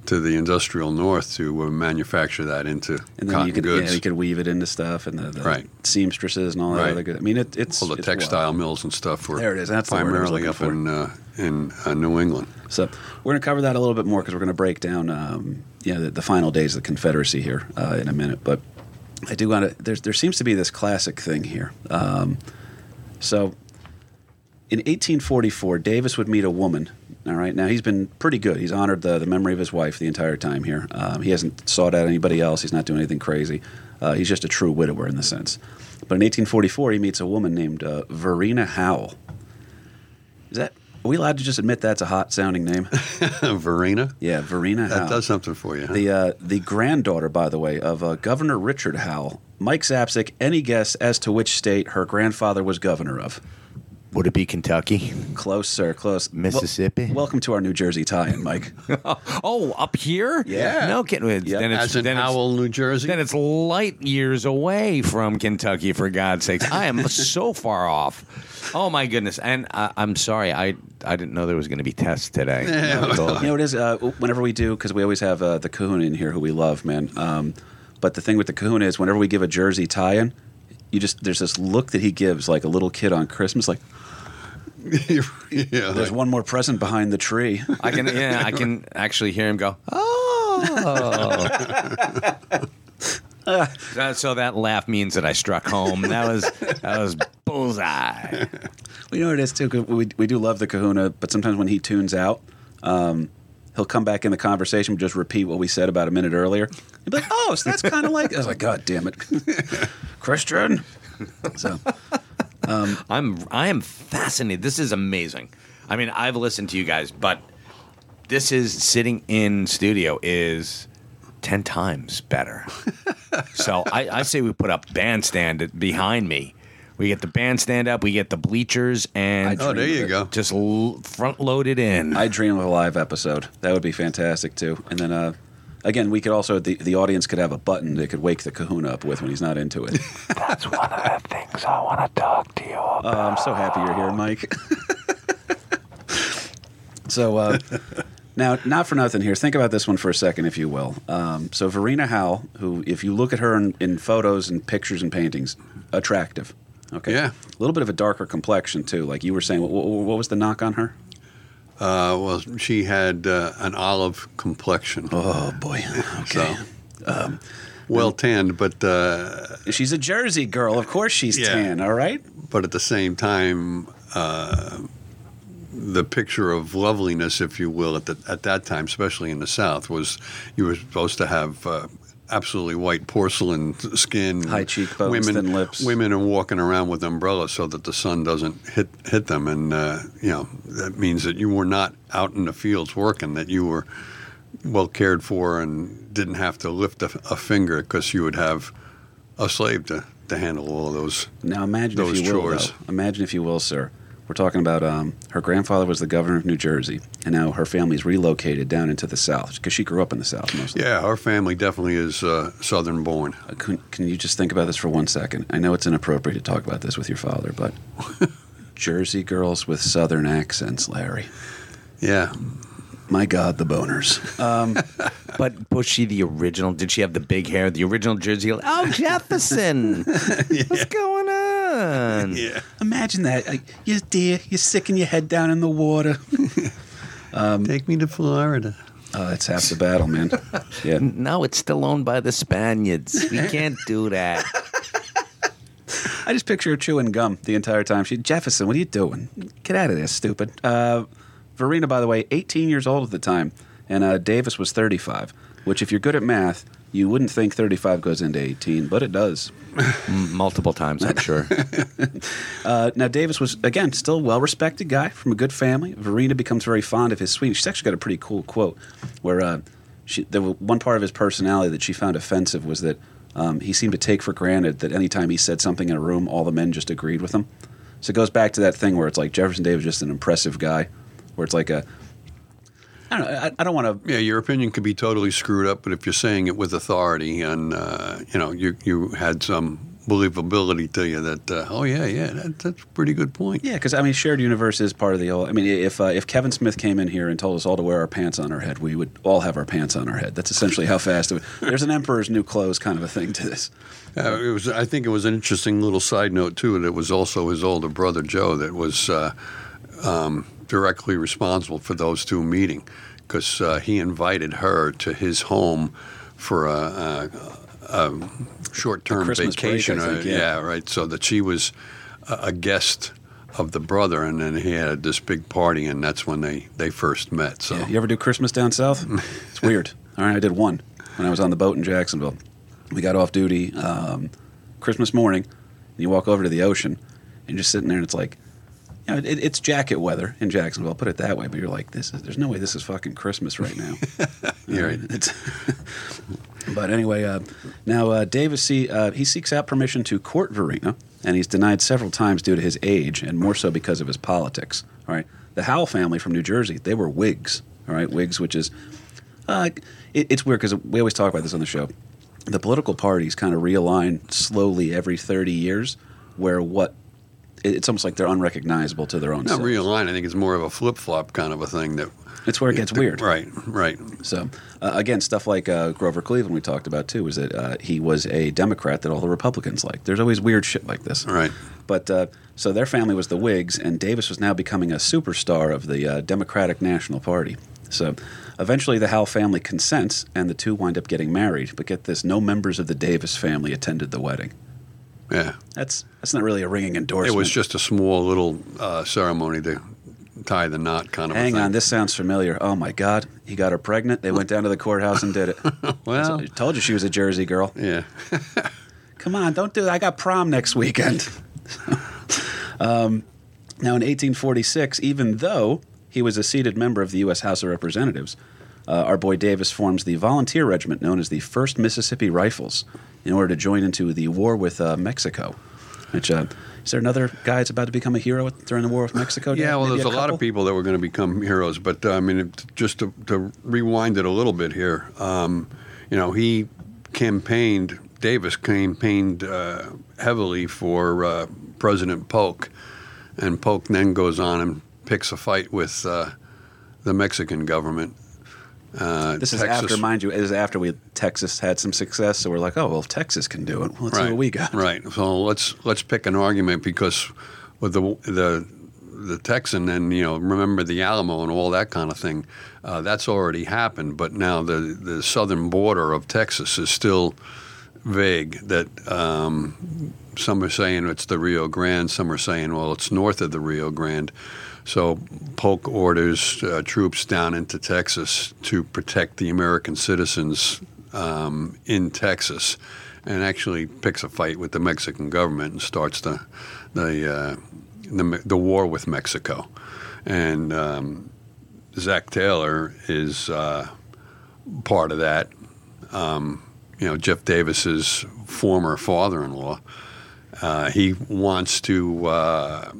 to the industrial north to uh, manufacture that into And then cotton you could goods. yeah, you could weave it into stuff and the, the Right. seamstresses and all that Right. other good. I mean, it, it's All the it's textile wild. mills and stuff were There it is. That's the I was primarily up for. in uh, in uh, New England. So we're going to cover that a little bit more because we're going to break down, um, you know, the, the final days of the Confederacy here uh, in a minute. But I do want to. There seems to be this classic thing here. Um, so in 1844, Davis would meet a woman. All right, now he's been pretty good. He's honored the, the memory of his wife the entire time here. Um, he hasn't sought out anybody else. He's not doing anything crazy. Uh, he's just a true widower in the sense. But in 1844, he meets a woman named uh, Varina Howell. Is that? Are we allowed to just admit that's a hot sounding name? Varina, Yeah, Varina that Howell. does something for you. Huh? The uh, the granddaughter, by the way, of uh, Governor Richard Howell. Mike Zapcic, any guess as to which state her grandfather was governor of? Would it be Kentucky? Close, sir, close. Wel- Mississippi? welcome to our New Jersey tie-in, Mike. Oh, up here? Yeah. No kidding. It's- Yeah. Then it's, As in then it's- New Jersey. Then it's light years away from Kentucky, for God's sakes. I am so far off. Oh my goodness! And I, I'm sorry, I I didn't know there was going to be tests today. I told you you. know, it is uh, whenever we do because we always have uh, the Kahuna in here, who we love, man. Um, but the thing with the Kahuna is, whenever we give a Jersey tie-in, you just there's this look that he gives like a little kid on Christmas, like yeah, there's one more present behind the tree. I can yeah, I can actually hear him go. Oh. So- so that laugh means that I struck home. That was that was bullseye. We know what it is too. 'cause we we do love the Kahuna, but sometimes when he tunes out, um, he'll come back in the conversation, just repeat what we said about a minute earlier. He'll be like, "Oh, so that's kind of like." I was like, "God damn it, Christian." So I'm I am fascinated. This is amazing. I mean, I've listened to you guys, but this is sitting in studio is ten times better. so I, I say we put up bandstand behind me. We get the bandstand up, we get the bleachers, and Oh, there you go. just l- front loaded in. I dream of a live episode. That would be fantastic too. And then uh, again, we could also the the audience could have a button they could wake the Kahuna up with when he's not into it. That's one of the things I want to talk to you about. Oh, I'm so happy you're here, Mike. so, uh, now, not for nothing here. Think about this one for a second, if you will. Um, so, Varina Howell, who, if you look at her in, in photos and pictures and paintings, attractive. Okay. Yeah. A little bit of a darker complexion too. Like you were saying, what, what, what was the knock on her? Uh, well, she had uh, an olive complexion, Oh boy. Okay. so well tanned, but uh, She's a Jersey girl. Of course, she's Yeah. tan. All right. but at the same time, uh, the picture of loveliness, if you will, at the, at that time, especially in the South, was you were supposed to have. Absolutely white porcelain skin, High cheekbones, women, thin lips. Women are walking around with umbrellas so that the sun doesn't hit hit them, and uh, you know that means that you were not out in the fields working, that you were well cared for and didn't have to lift a, a finger because you would have a slave to, to handle all of those. Now imagine Those if you will, chores. though. Imagine if you will, sir. We're talking about um, her grandfather was the governor of New Jersey, and now her family's relocated down into the South because she grew up in the South mostly. Yeah, our family definitely is uh, Southern born. Uh, Can, can you just think about this for one second? I know it's inappropriate to talk about this with your father, but Jersey girls with Southern accents, Larry. Yeah, My God, the boners. Um, But was she the original? Did she have the big hair? The original Jersey? Oh, Jefferson! What's going on? yeah. imagine that. Like, you're there, you're sticking your head down in the water. Take me to Florida. Oh, that's half the battle, man. Yeah. No, it's still owned by the Spaniards. We can't do that. I just picture her chewing gum the entire time. She, Jefferson, what are you doing? Get out of there, stupid. Uh, Varina, by the way, 18 years old at the time, and uh, Davis was 35. Which, if you're good at math, you wouldn't think 35 goes into 18, but it does. Multiple times, I'm sure. Uh, now, Davis was, again, still a well respected guy from a good family. Varina becomes very fond of his sweet. She's actually got a pretty cool quote where uh, she, there was one part of his personality that she found offensive was that um, he seemed to take for granted that anytime he said something in a room, all the men just agreed with him. So it goes back to that thing where it's like Jefferson Davis is just an impressive guy, where it's like a. I don't. I, I don't want to. Yeah, your opinion could be totally screwed up, but if you're saying it with authority and uh, you know you you had some believability to you that uh, oh yeah yeah that, that's a pretty good point. Yeah, because I mean, shared universe is part of the whole. I mean, if uh, if Kevin Smith came in here and told us all to wear our pants on our head, we would all have our pants on our head. That's essentially how fast it would. There's an emperor's new clothes kind of a thing to this. Uh, it was. I think it was an interesting little side note too. That it was also his older brother Joe that was uh, um, directly responsible for those two meeting because uh, he invited her to his home for a, a, a short-term A Christmas break, vacation. I think, uh, yeah. right. So that she was a, a guest of the brother, and then he had this big party, and that's when they they first met. So Yeah, you ever do Christmas down south? It's weird. All right, I did one when I was on the boat in Jacksonville. We got off duty um, Christmas morning, and you walk over to the ocean, and you're just sitting there, and it's like, you know, it, it's jacket weather in Jacksonville. I'll put it that way. But you're like, this is. There's no way this is fucking Christmas right now. All right. It's but anyway, uh, now uh, Davis uh, he seeks out permission to court Varina, and he's denied several times due to his age, and more so because of his politics. All right, the Howell family from New Jersey, they were Whigs. All right, Whigs, which is uh, it, it's weird because we always talk about this on the show. The political parties kind of realign slowly every 30 years, where what it's almost like they're unrecognizable to their own. not selves. realign. I think it's more of a flip flop kind of a thing that. It's where it gets weird. Right. Right. So uh, again, stuff like uh, Grover Cleveland we talked about too was that uh, he was a Democrat that all the Republicans liked. There's always weird shit like this. Right. But uh, so their family was the Whigs, and Davis was now becoming a superstar of the uh, Democratic National Party. So eventually, the Howell family consents, and the two wind up getting married. But get this: no members of the Davis family attended the wedding. Yeah. That's that's not really a ringing endorsement. It was just a small little uh, ceremony to tie the knot, kind of. a Hang on, this sounds familiar. Oh my God, he got her pregnant. They went down to the courthouse and did it. Well- I told you she was a Jersey girl. Yeah. Come on, don't do that. I got prom next weekend. um, now, in 1846, even though he was a seated member of the U.S. House of Representatives, uh, our boy Davis forms the volunteer regiment known as the 1st Mississippi Rifles in order to join into the war with uh, Mexico. Which, uh, is there another guy that's about to become a hero during the war with Mexico? Yeah, well, Maybe there's a, lot of people that were going to become heroes, but uh, I mean, it, just to, to rewind it a little bit here, um, you know, he campaigned. Davis campaigned uh, heavily for uh, President Polk, and Polk then goes on and picks a fight with uh, the Mexican government. Uh, This is after, mind you, it is after we Texas had some success, so we're like, oh well, if Texas can do it. Well, let's see what we got. Right. So let's let's pick an argument because with the the the Texan and you know remember the Alamo and all that kind of thing, uh, that's already happened. But now the the southern border of Texas is still vague. That um, some are saying it's the Rio Grande, some are saying well it's north of the Rio Grande. So Polk orders uh, troops down into Texas to protect the American citizens um, in Texas, and actually picks a fight with the Mexican government and starts the the uh, the, the war with Mexico. And um, Zach Taylor is uh, part of that. Um, you know, Jeff Davis's former father-in-law. Uh, he wants to uh,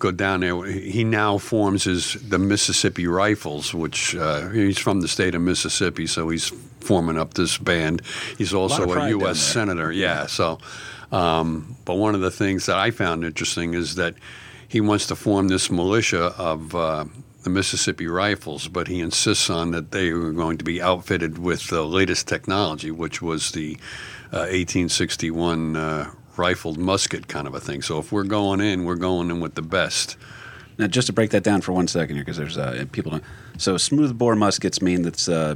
go down there. He now forms his the Mississippi Rifles, which uh, he's from the state of Mississippi, so he's forming up this band. He's also of a, U.S. senator. Yeah. So, um, but one of the things that I found interesting is that he wants to form this militia of. Uh, the Mississippi Rifles, but he insists on that they are going to be outfitted with the latest technology, which was the uh, 1861 uh, rifled musket kind of a thing. So if we're going in, we're going in with the best. now just to break that down for one second here, because there's uh, people don't. So smooth bore muskets mean that's uh,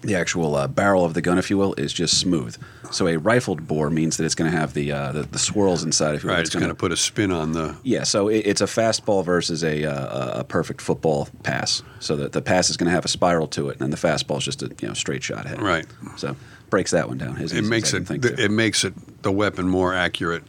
the actual uh, barrel of the gun, if you will, is just smooth. So a rifled bore means that it's going to have the, uh, the the swirls inside. If you will. Right, it's going to put a spin on the. Yeah, so it, it's a fastball versus a, uh, a perfect football pass. So that the pass is going to have a spiral to it, and then the fastball is just a you know straight shot ahead. Right. So breaks that one down. As It makes it. to. It makes it the weapon more accurate,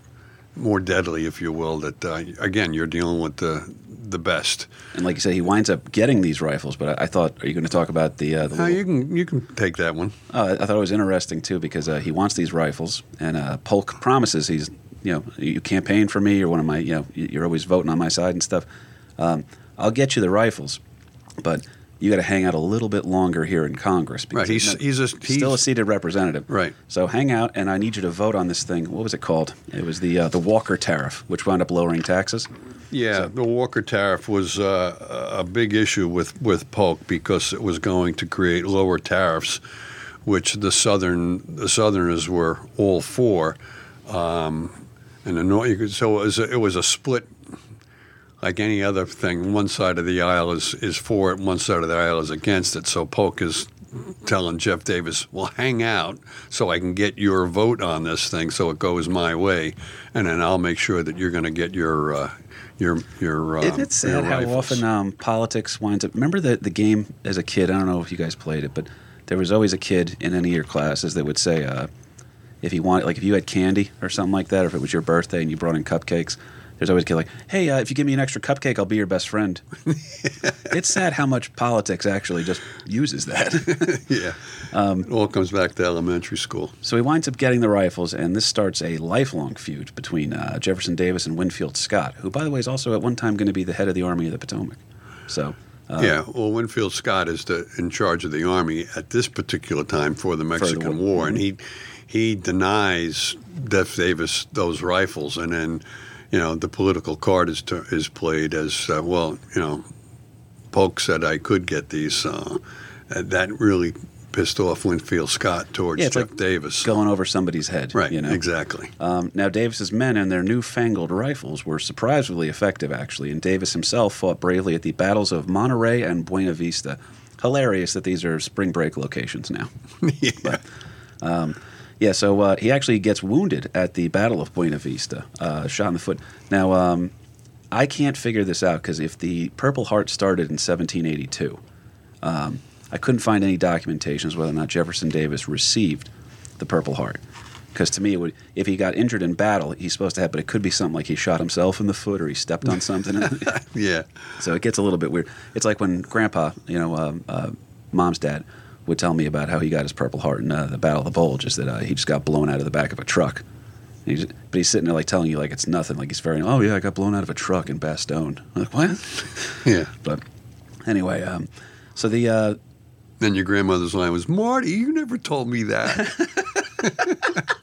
more deadly, if you will. That uh, again, you're dealing with the the best. And like you said, he winds up getting these rifles. But I, I thought, are you going to talk about the? Uh, the Uh, you can you can take that one. Oh, I thought it was interesting too because uh, he wants these rifles, and uh, Polk promises he's, you know, you campaign for me You're one of my, you know, you- you're always voting on my side and stuff. Um, I'll get you the rifles, but you got to hang out a little bit longer here in Congress. Right, he's- not- he's a- still a seated representative. Right. So hang out, and I need you to vote on this thing. What was it called? It was the uh, the Walker tariff, which wound up lowering taxes. Yeah, the Walker tariff was uh, a big issue with with Polk because it was going to create lower tariffs, which the southern the Southerners were all for, um, and the North. you could- So it was a, it was a split. Like any other thing, one side of the aisle is, is for it, one side of the aisle is against it. So Polk is telling Jeff Davis, "Well, hang out so I can get your vote on this thing, so it goes my way, and then I'll make sure that you're going to get your uh, your your." Um, Isn't it sad how rifles." often um, politics winds up? Remember the the game as a kid? I don't know if you guys played it, but there was always a kid in any of your classes that would say, uh, if you want, like if you had candy or something like that, or if it was your birthday and you brought in cupcakes, there's always a kid like, hey, uh, if you give me an extra cupcake, I'll be your best friend. it's sad how much politics actually just uses that. yeah, Um, it all comes back to elementary school. So he winds up getting the rifles, and this starts a lifelong feud between uh, Jefferson Davis and Winfield Scott, who, by the way, is also at one time going to be the head of the Army of the Potomac. So, uh, yeah, well, Winfield Scott is the, in charge of the army at this particular time for the Mexican war. War, and he he denies Jeff Davis those rifles, and then you know the political card is to, is played as uh, well. You know, Polk said I could get these. Uh, and that really pissed off Winfield Scott towards Yeah, like Davis. going over somebody's head. right, You know? exactly. Um, now, Davis's men and their newfangled rifles were surprisingly effective, actually, and Davis himself fought bravely at the battles of Monterrey and Buena Vista. Hilarious that these are spring break locations now. yeah. Yeah, so uh, he actually gets wounded at the Battle of Buena Vista, uh, shot in the foot. Now, um, I can't figure this out because if the Purple Heart started in 1782, um, I couldn't find any documentation as whether or not Jefferson Davis received the Purple Heart. Because to me, it would, if he got injured in battle, he's supposed to have, but it could be something like he shot himself in the foot or he stepped on something. yeah. So it gets a little bit weird. It's like when Grandpa, you know, um, uh, Mom's dad, would tell me about how he got his Purple Heart in uh, the Battle of the Bulge, is that uh, he just got blown out of the back of a truck. But he's sitting there like telling you like it's nothing. Like he's very, oh yeah, I got blown out of a truck in Bastogne. I'm like what? Yeah. But anyway, um, so the uh, Then your grandmother's line was, Marty, you never told me that.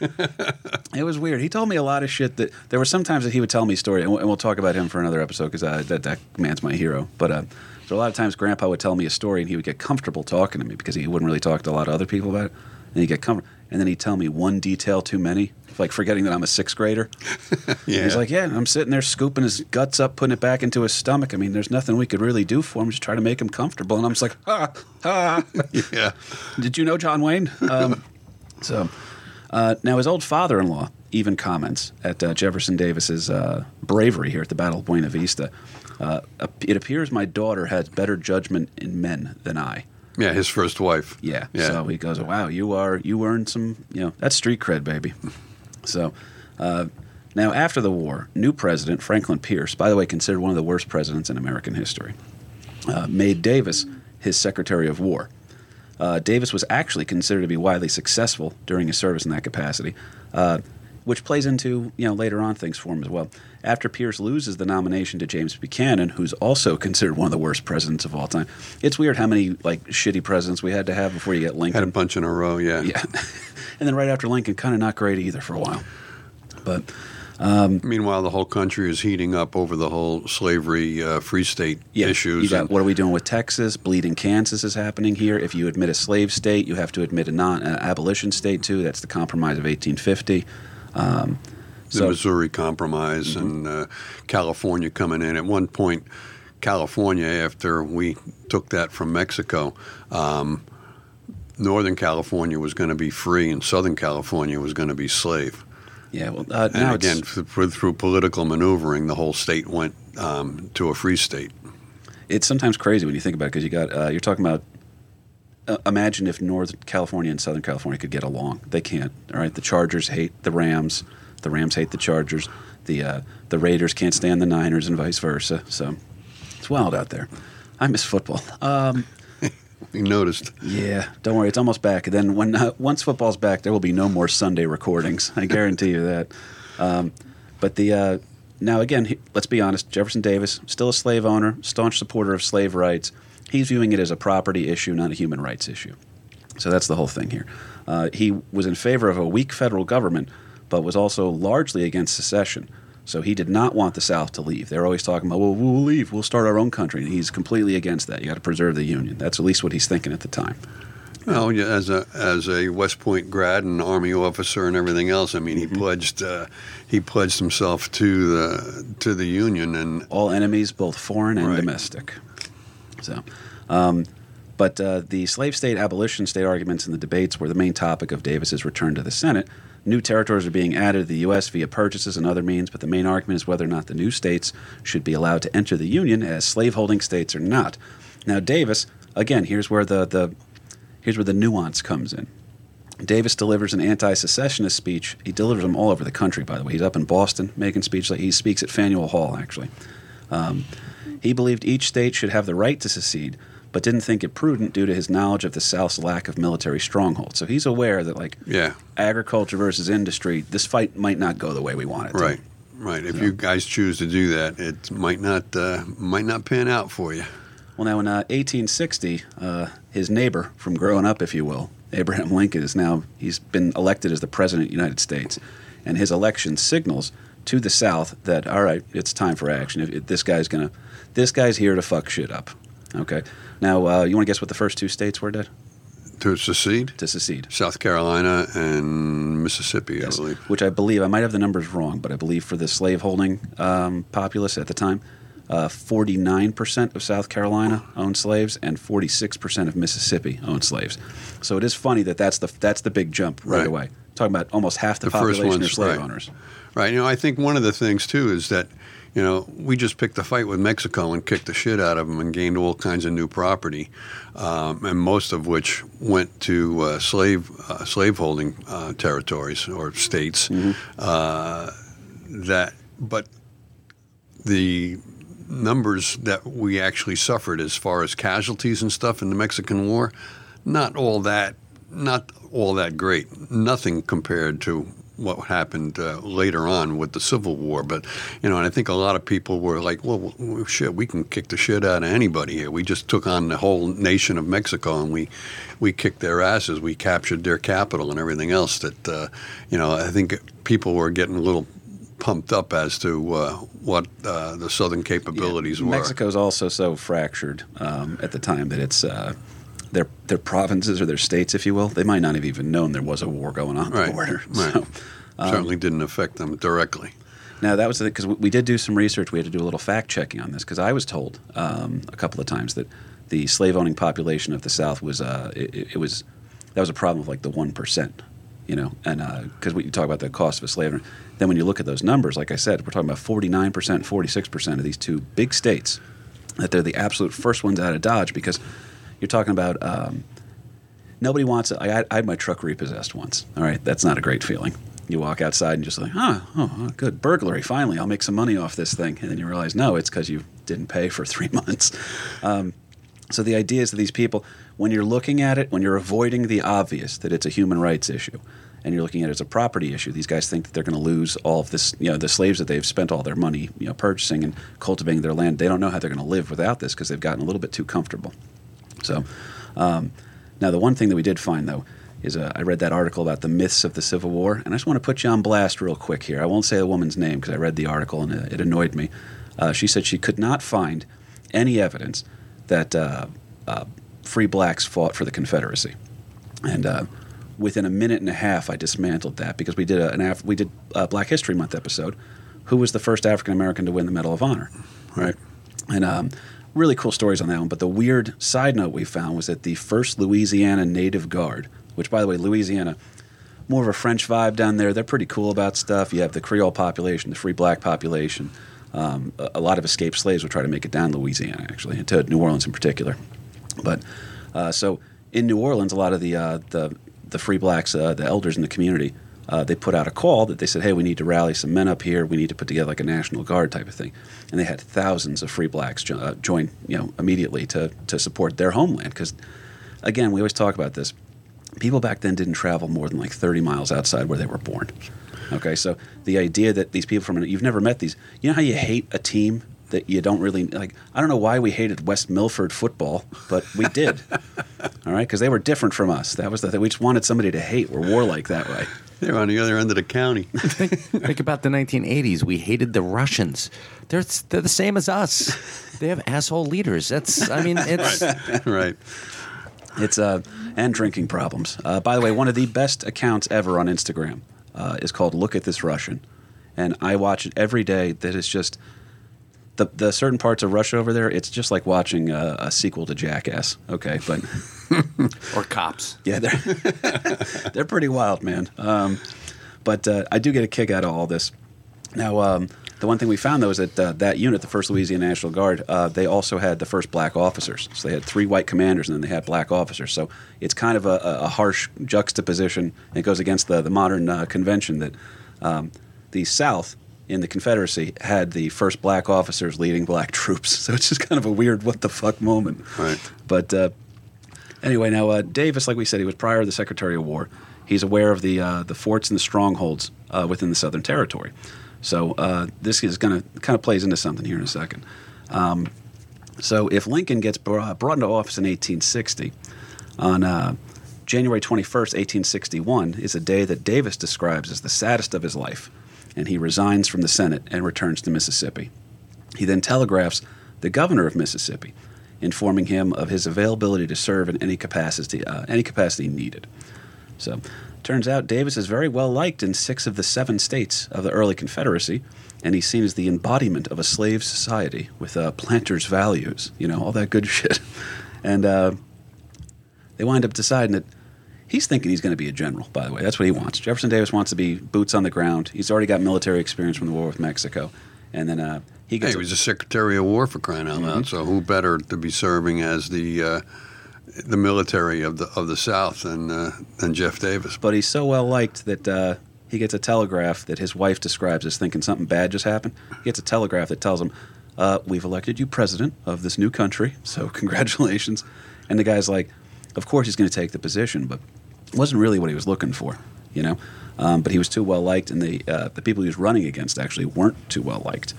It was weird. He told me a lot of shit that there were some times that he would tell me story, and we'll, and we'll talk about him for another episode because uh, that that man's my hero. But uh, so a lot of times, Grandpa would tell me a story, and he would get comfortable talking to me because he wouldn't really talk to a lot of other people about it, and he'd get comfortable, and then he'd tell me one detail too many, like forgetting that I'm a sixth grader. yeah. He's like, "Yeah, I'm sitting there scooping his guts up, putting it back into his stomach. I mean, there's nothing we could really do for him. Just try to make him comfortable." And I'm just like, "Ha ha." yeah. Did you know John Wayne? Um, so uh, now his old father-in-law even comments at uh, Jefferson Davis's uh, bravery here at the Battle of Buena Vista. Uh, it appears my daughter has better judgment in men than I. Yeah, his first wife. Yeah. Yeah. So he goes, "Wow, you are you earned some, you know, that's street cred, baby." So uh, now after the war, new president Franklin Pierce, by the way, considered one of the worst presidents in American history, uh, made Davis his Secretary of War. Uh, Davis was actually considered to be widely successful during his service in that capacity, uh, which plays into you know later on things for him as well. After Pierce loses the nomination to James Buchanan, who's also considered one of the worst presidents of all time, it's weird how many like shitty presidents we had to have before you get Lincoln. Had a bunch in a row, yeah. yeah, and then right after Lincoln, kind of not great either for a while. But um, Meanwhile, the whole country is heating up over the whole slavery, uh, free state yeah, issues. You got what are we doing with Texas? Bleeding Kansas is happening here. If you admit a slave state, you have to admit a non-abolition state too. That's the Compromise of 1850. Um, the So- Missouri Compromise and uh, California coming in. At one point, California, after we took that from Mexico, um, Northern California was going to be free, and Southern California was going to be slave. Yeah, well, uh, And now again, through, through political maneuvering, the whole state went um, to a free state. it's sometimes crazy when you think about it because you got uh, you're talking about. Uh, imagine if Northern California and Southern California could get along. They can't. All right, the Chargers hate the Rams. The Rams hate the Chargers. The uh, the Raiders can't stand the Niners, and vice versa. So it's wild out there. I miss football. Um, You noticed. Yeah, don't worry, it's almost back. And then when uh, once football's back, there will be no more Sunday recordings. I guarantee you that. Um, but the uh, now again, he, let's be honest. Jefferson Davis, still a slave owner, staunch supporter of slave rights. He's viewing it as a property issue, not a human rights issue. So that's the whole thing here. Uh, he was in favor of a weak federal government, but was also largely against secession. So he did not want the South to leave. They're always talking about, well, we'll leave, we'll start our own country. And he's completely against that. You got to preserve the Union. That's at least what he's thinking at the time. Well, yeah, as a as a West Point grad and Army officer and everything else, I mean, he pledged uh, he pledged himself to the to the Union, and all enemies, both foreign and Right. domestic. So, um, but uh, the slave state abolition state arguments and the debates were the main topic of Davis's return to the Senate. New territories are being added to the U.S. via purchases and other means, but the main argument is whether or not the new states should be allowed to enter the Union as slaveholding states or not. Now, Davis, again, here's where the, the here's where the nuance comes in. Davis delivers an anti-secessionist speech. He delivers them all over the country, by the way. He's up in Boston making speeches. He speaks at Faneuil Hall, actually. Um, he believed each state should have the right to secede, but didn't think it prudent due to his knowledge of the South's lack of military stronghold. So he's aware that, like, yeah, agriculture versus industry, this fight might not go the way we want it to. right, right. If you guys choose to do that, it might not uh, might not pan out for you. Well, now in uh, 1860, uh, his neighbor from growing up, if you will, Abraham Lincoln, is now he's been elected as the president of the United States, and his election signals to the South that all right, it's time for action. If, if this guy's gonna, this guy's here to fuck shit up. Okay. Now, uh, you want to guess what the first two states were, Dad? To secede, To secede. South Carolina and Mississippi, Yes. I believe. Which I believe, I might have the numbers wrong, but I believe for the slaveholding um, populace at the time, uh, 49% of South Carolina owned slaves and 46% of Mississippi owned slaves. So it is funny that that's the, that's the big jump right, Right. away. Talking about almost half the, The population are slave right. owners. Right. You know, I think one of the things too is that, you know, we just picked a fight with Mexico and kicked the shit out of them and gained all kinds of new property, um, and most of which went to uh, slave uh, slaveholding uh, territories or states. Uh, that, but the numbers that we actually suffered as far as casualties and stuff in the Mexican War, not all that, not all that great. Nothing compared to what happened uh, later on with the Civil War. But you know, and I think a lot of people were like, "Well, shit, we can kick the shit out of anybody here. We just took on the whole nation of Mexico and we we kicked their asses. We captured their capital and everything else." That uh, you know, I think people were getting a little pumped up as to uh, what uh, the southern capabilities were. Mexico's also so fractured um, at the time that it's uh, their their provinces or their states, if you will. They might not have even known there was a war going on at Right, the border. right. So, um, Certainly didn't affect them directly. Now that was because we did do some research. We had to do a little fact checking on this because I was told um, a couple of times that the slave owning population of the South was uh, it, it was that was a problem of like the one percent, you know, and because we you talk about the cost of a slave, owner, then when you look at those numbers, like I said, we're talking about forty nine percent, forty six percent of these two big states that they're the absolute first ones out of Dodge because you're talking about. Um, Nobody wants it. I, I had my truck repossessed once. All right, that's not a great feeling. You walk outside and just like, huh, oh, good burglary. Finally, I'll make some money off this thing, and then you realize, no, it's because you didn't pay for three months. Um, so the idea is that these people, when you're looking at it, when you're avoiding the obvious that it's a human rights issue, and you're looking at it as a property issue, these guys think that they're going to lose all of this, you know, the slaves that they've spent all their money, you know, purchasing and cultivating their land. They don't know how they're going to live without this because they've gotten a little bit too comfortable. So, um, now the one thing that we did find though is uh, I read that article about the myths of the Civil War, and I just want to put you on blast real quick here. I won't say the woman's name because I read the article and it, annoyed me. Uh, she said she could not find any evidence that uh, uh, free blacks fought for the Confederacy, and uh, within a minute and a half, I dismantled that because we did a, an Af- we did Black History Month episode. Who was the first African American to win the Medal of Honor? Right, and um, really cool stories on that one. But the weird side note we found was that the first Louisiana Native Guard, which by the way, Louisiana, more of a French vibe down there. They're pretty cool about stuff. You have the Creole population, the free black population. Um, a, a lot of escaped slaves would try to make it down to Louisiana, actually, to New Orleans in particular. But uh, so in New Orleans, a lot of the uh, the the free blacks, uh, the elders in the community, uh, they put out a call that they said, "Hey, we need to rally some men up here. We need to put together like a national guard type of thing." And they had thousands of free blacks jo- uh, join, you know, immediately to to support their homeland. Because, again, we always talk about this. People back then didn't travel more than like 30 miles outside where they were born. Okay, so the idea that these people from you've never met these, you know how you hate a team that you don't really like. I don't know why we hated West Milford football, but we did. All right, because they were different from us. That was the thing. We just wanted somebody to hate. We're warlike that way. They're on the other end of the county. Think about the 1980s. We hated the Russians. They're they're the same as us. They have asshole leaders. That's I mean it's right. It's uh, and drinking problems. Uh, by the way, one of the best accounts ever on Instagram uh, is called "Look at This Russian," and I watch it every day. That is just the the certain parts of Russia over there. It's just like watching a, a sequel to Jackass. Okay, but or cops. yeah, they're they're pretty wild, man. Um, but uh, I do get a kick out of all this. Now, um, the one thing we found though is that uh, that unit, the First Louisiana National Guard, uh, they also had the first black officers. So they had three white commanders, and then they had black officers. So it's kind of a, a a harsh juxtaposition. It goes against the the modern uh, convention that um, the South in the Confederacy had the first black officers leading black troops. So it's just kind of a weird what the fuck moment. Right. But uh, Anyway, now uh, Davis, like we said, he was prior to the Secretary of War. He's aware of the uh, the forts and the strongholds uh, within the Southern Territory. So uh, this is going to kind of plays into something here in a second. Um, so if Lincoln gets brought, brought into office in 1860, on uh, January 21st, 1861, is a day that Davis describes as the saddest of his life, and he resigns from the Senate and returns to Mississippi. He then telegraphs the governor of Mississippi, informing him of his availability to serve in any capacity, uh, any capacity needed. So, turns out Davis is very well liked in six of the seven states of the early Confederacy, and he's seen as the embodiment of a slave society with uh, planters' values, you know, all that good shit. And uh, they wind up deciding that he's thinking he's going to be a general, by the way. That's what he wants. Jefferson Davis wants to be boots on the ground. He's already got military experience from the war with Mexico. And then uh, he Hey, gets. he was a Secretary of War for crying out loud. So who better to be serving as the uh, the military of the of the South than uh, than Jeff Davis? but he's so well liked that uh, he gets a telegraph that his wife describes as thinking something bad just happened. He gets a telegraph that tells him, uh, "We've elected you president of this new country, so congratulations." And the guy's like, "Of course he's going to take the position, but wasn't really what he was looking for, you know." Um, but he was too well liked, and the uh, the people he was running against actually weren't too well liked.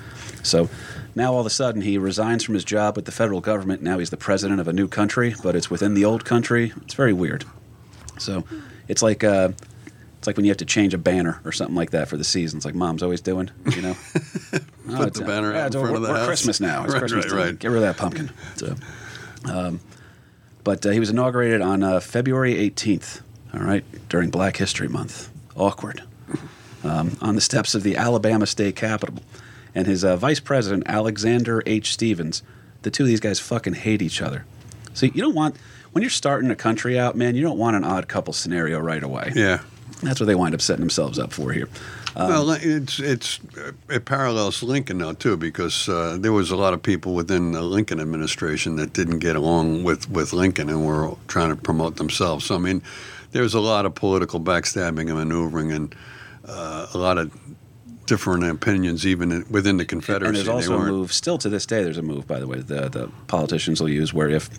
So now all of a sudden he resigns from his job with the federal government. Now he's the president of a new country, but it's within the old country. It's very weird. So it's like uh, it's like when you have to change a banner or something like that for the season. It's like Mom's always doing. You know, Oh, Put it's, the uh, banner out yeah, in front of the house. Christmas now. It's Right, Christmas right, right. Get rid of that pumpkin. So, um, but uh, he was inaugurated on uh, February 18th. All right, during Black History Month. Awkward. Um, on the steps of the Alabama State Capitol, and his uh, vice president Alexander H. Stephens. The two of these guys fucking hate each other. So you don't want when you're starting a country out, man. You don't want an odd couple scenario right away. Yeah. That's what they wind up setting themselves up for here. Um, well, it's it's it parallels Lincoln now too because uh, there was a lot of people within the Lincoln administration that didn't get along with, with Lincoln and were trying to promote themselves. So I mean, there's a lot of political backstabbing and maneuvering and uh, a lot of different opinions even within the Confederacy. And there's also a move, still to this day, there's a move, by the way, the, the politicians will use where if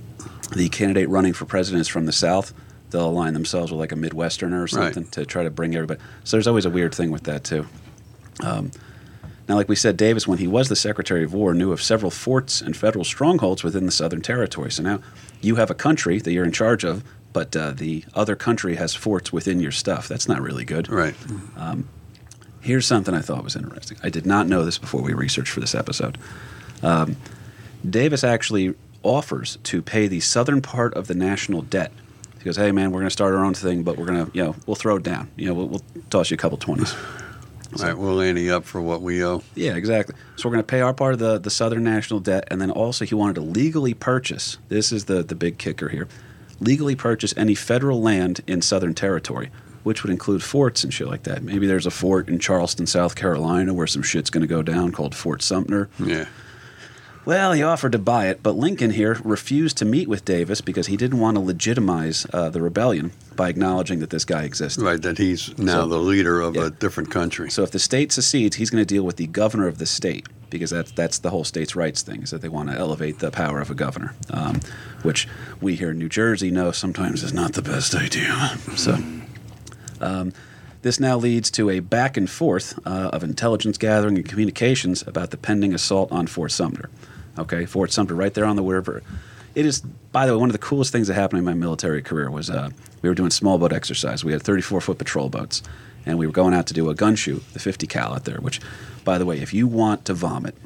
the candidate running for president is from the South, they'll align themselves with like a Midwesterner or Right. something to try to bring everybody. So there's always a weird thing with that, too. Um, now, like we said, Davis, when he was the Secretary of War, knew of several forts and federal strongholds within the Southern Territory. So now you have a country that you're in charge of, but uh, the other country has forts within your stuff. That's not really good. right. Here's something I thought was interesting. I did not know this before we researched for this episode. Um, Davis actually offers to pay the southern part of the national debt He goes, "Hey man, we're going to start our own thing, but we're going to, you know, we'll throw it down. You know, we'll, we'll toss you a couple twenties." All right, we'll ante up for what we owe. Yeah, exactly. So we're going to pay our part of the, the Southern national debt, and then also he wanted to legally purchase. This is the the big kicker here: legally purchase any federal land in Southern territory, which would include forts and shit like that. Maybe there's a fort in Charleston, South Carolina, where some shit's going to go down called Fort Sumter. Yeah. Well, he offered to buy it, but Lincoln here refused to meet with Davis because he didn't want to legitimize uh, the rebellion by acknowledging that this guy existed. Right, that he's now So- the leader of yeah. a different country. So if the state secedes, he's going to deal with the governor of the state because that's that's the whole states' rights thing is that they want to elevate the power of a governor, um, which we here in New Jersey know sometimes is not the best idea. So. Um, this now leads to a back and forth uh, of intelligence gathering and communications about the pending assault on Fort Sumter. Okay, Fort Sumter, right there on the river. It is, by the way, one of the coolest things that happened in my military career was uh, we were doing small boat exercise. We had 34 foot patrol boats, and we were going out to do a gun shoot, the 50 cal out there. Which, by the way, if you want to vomit,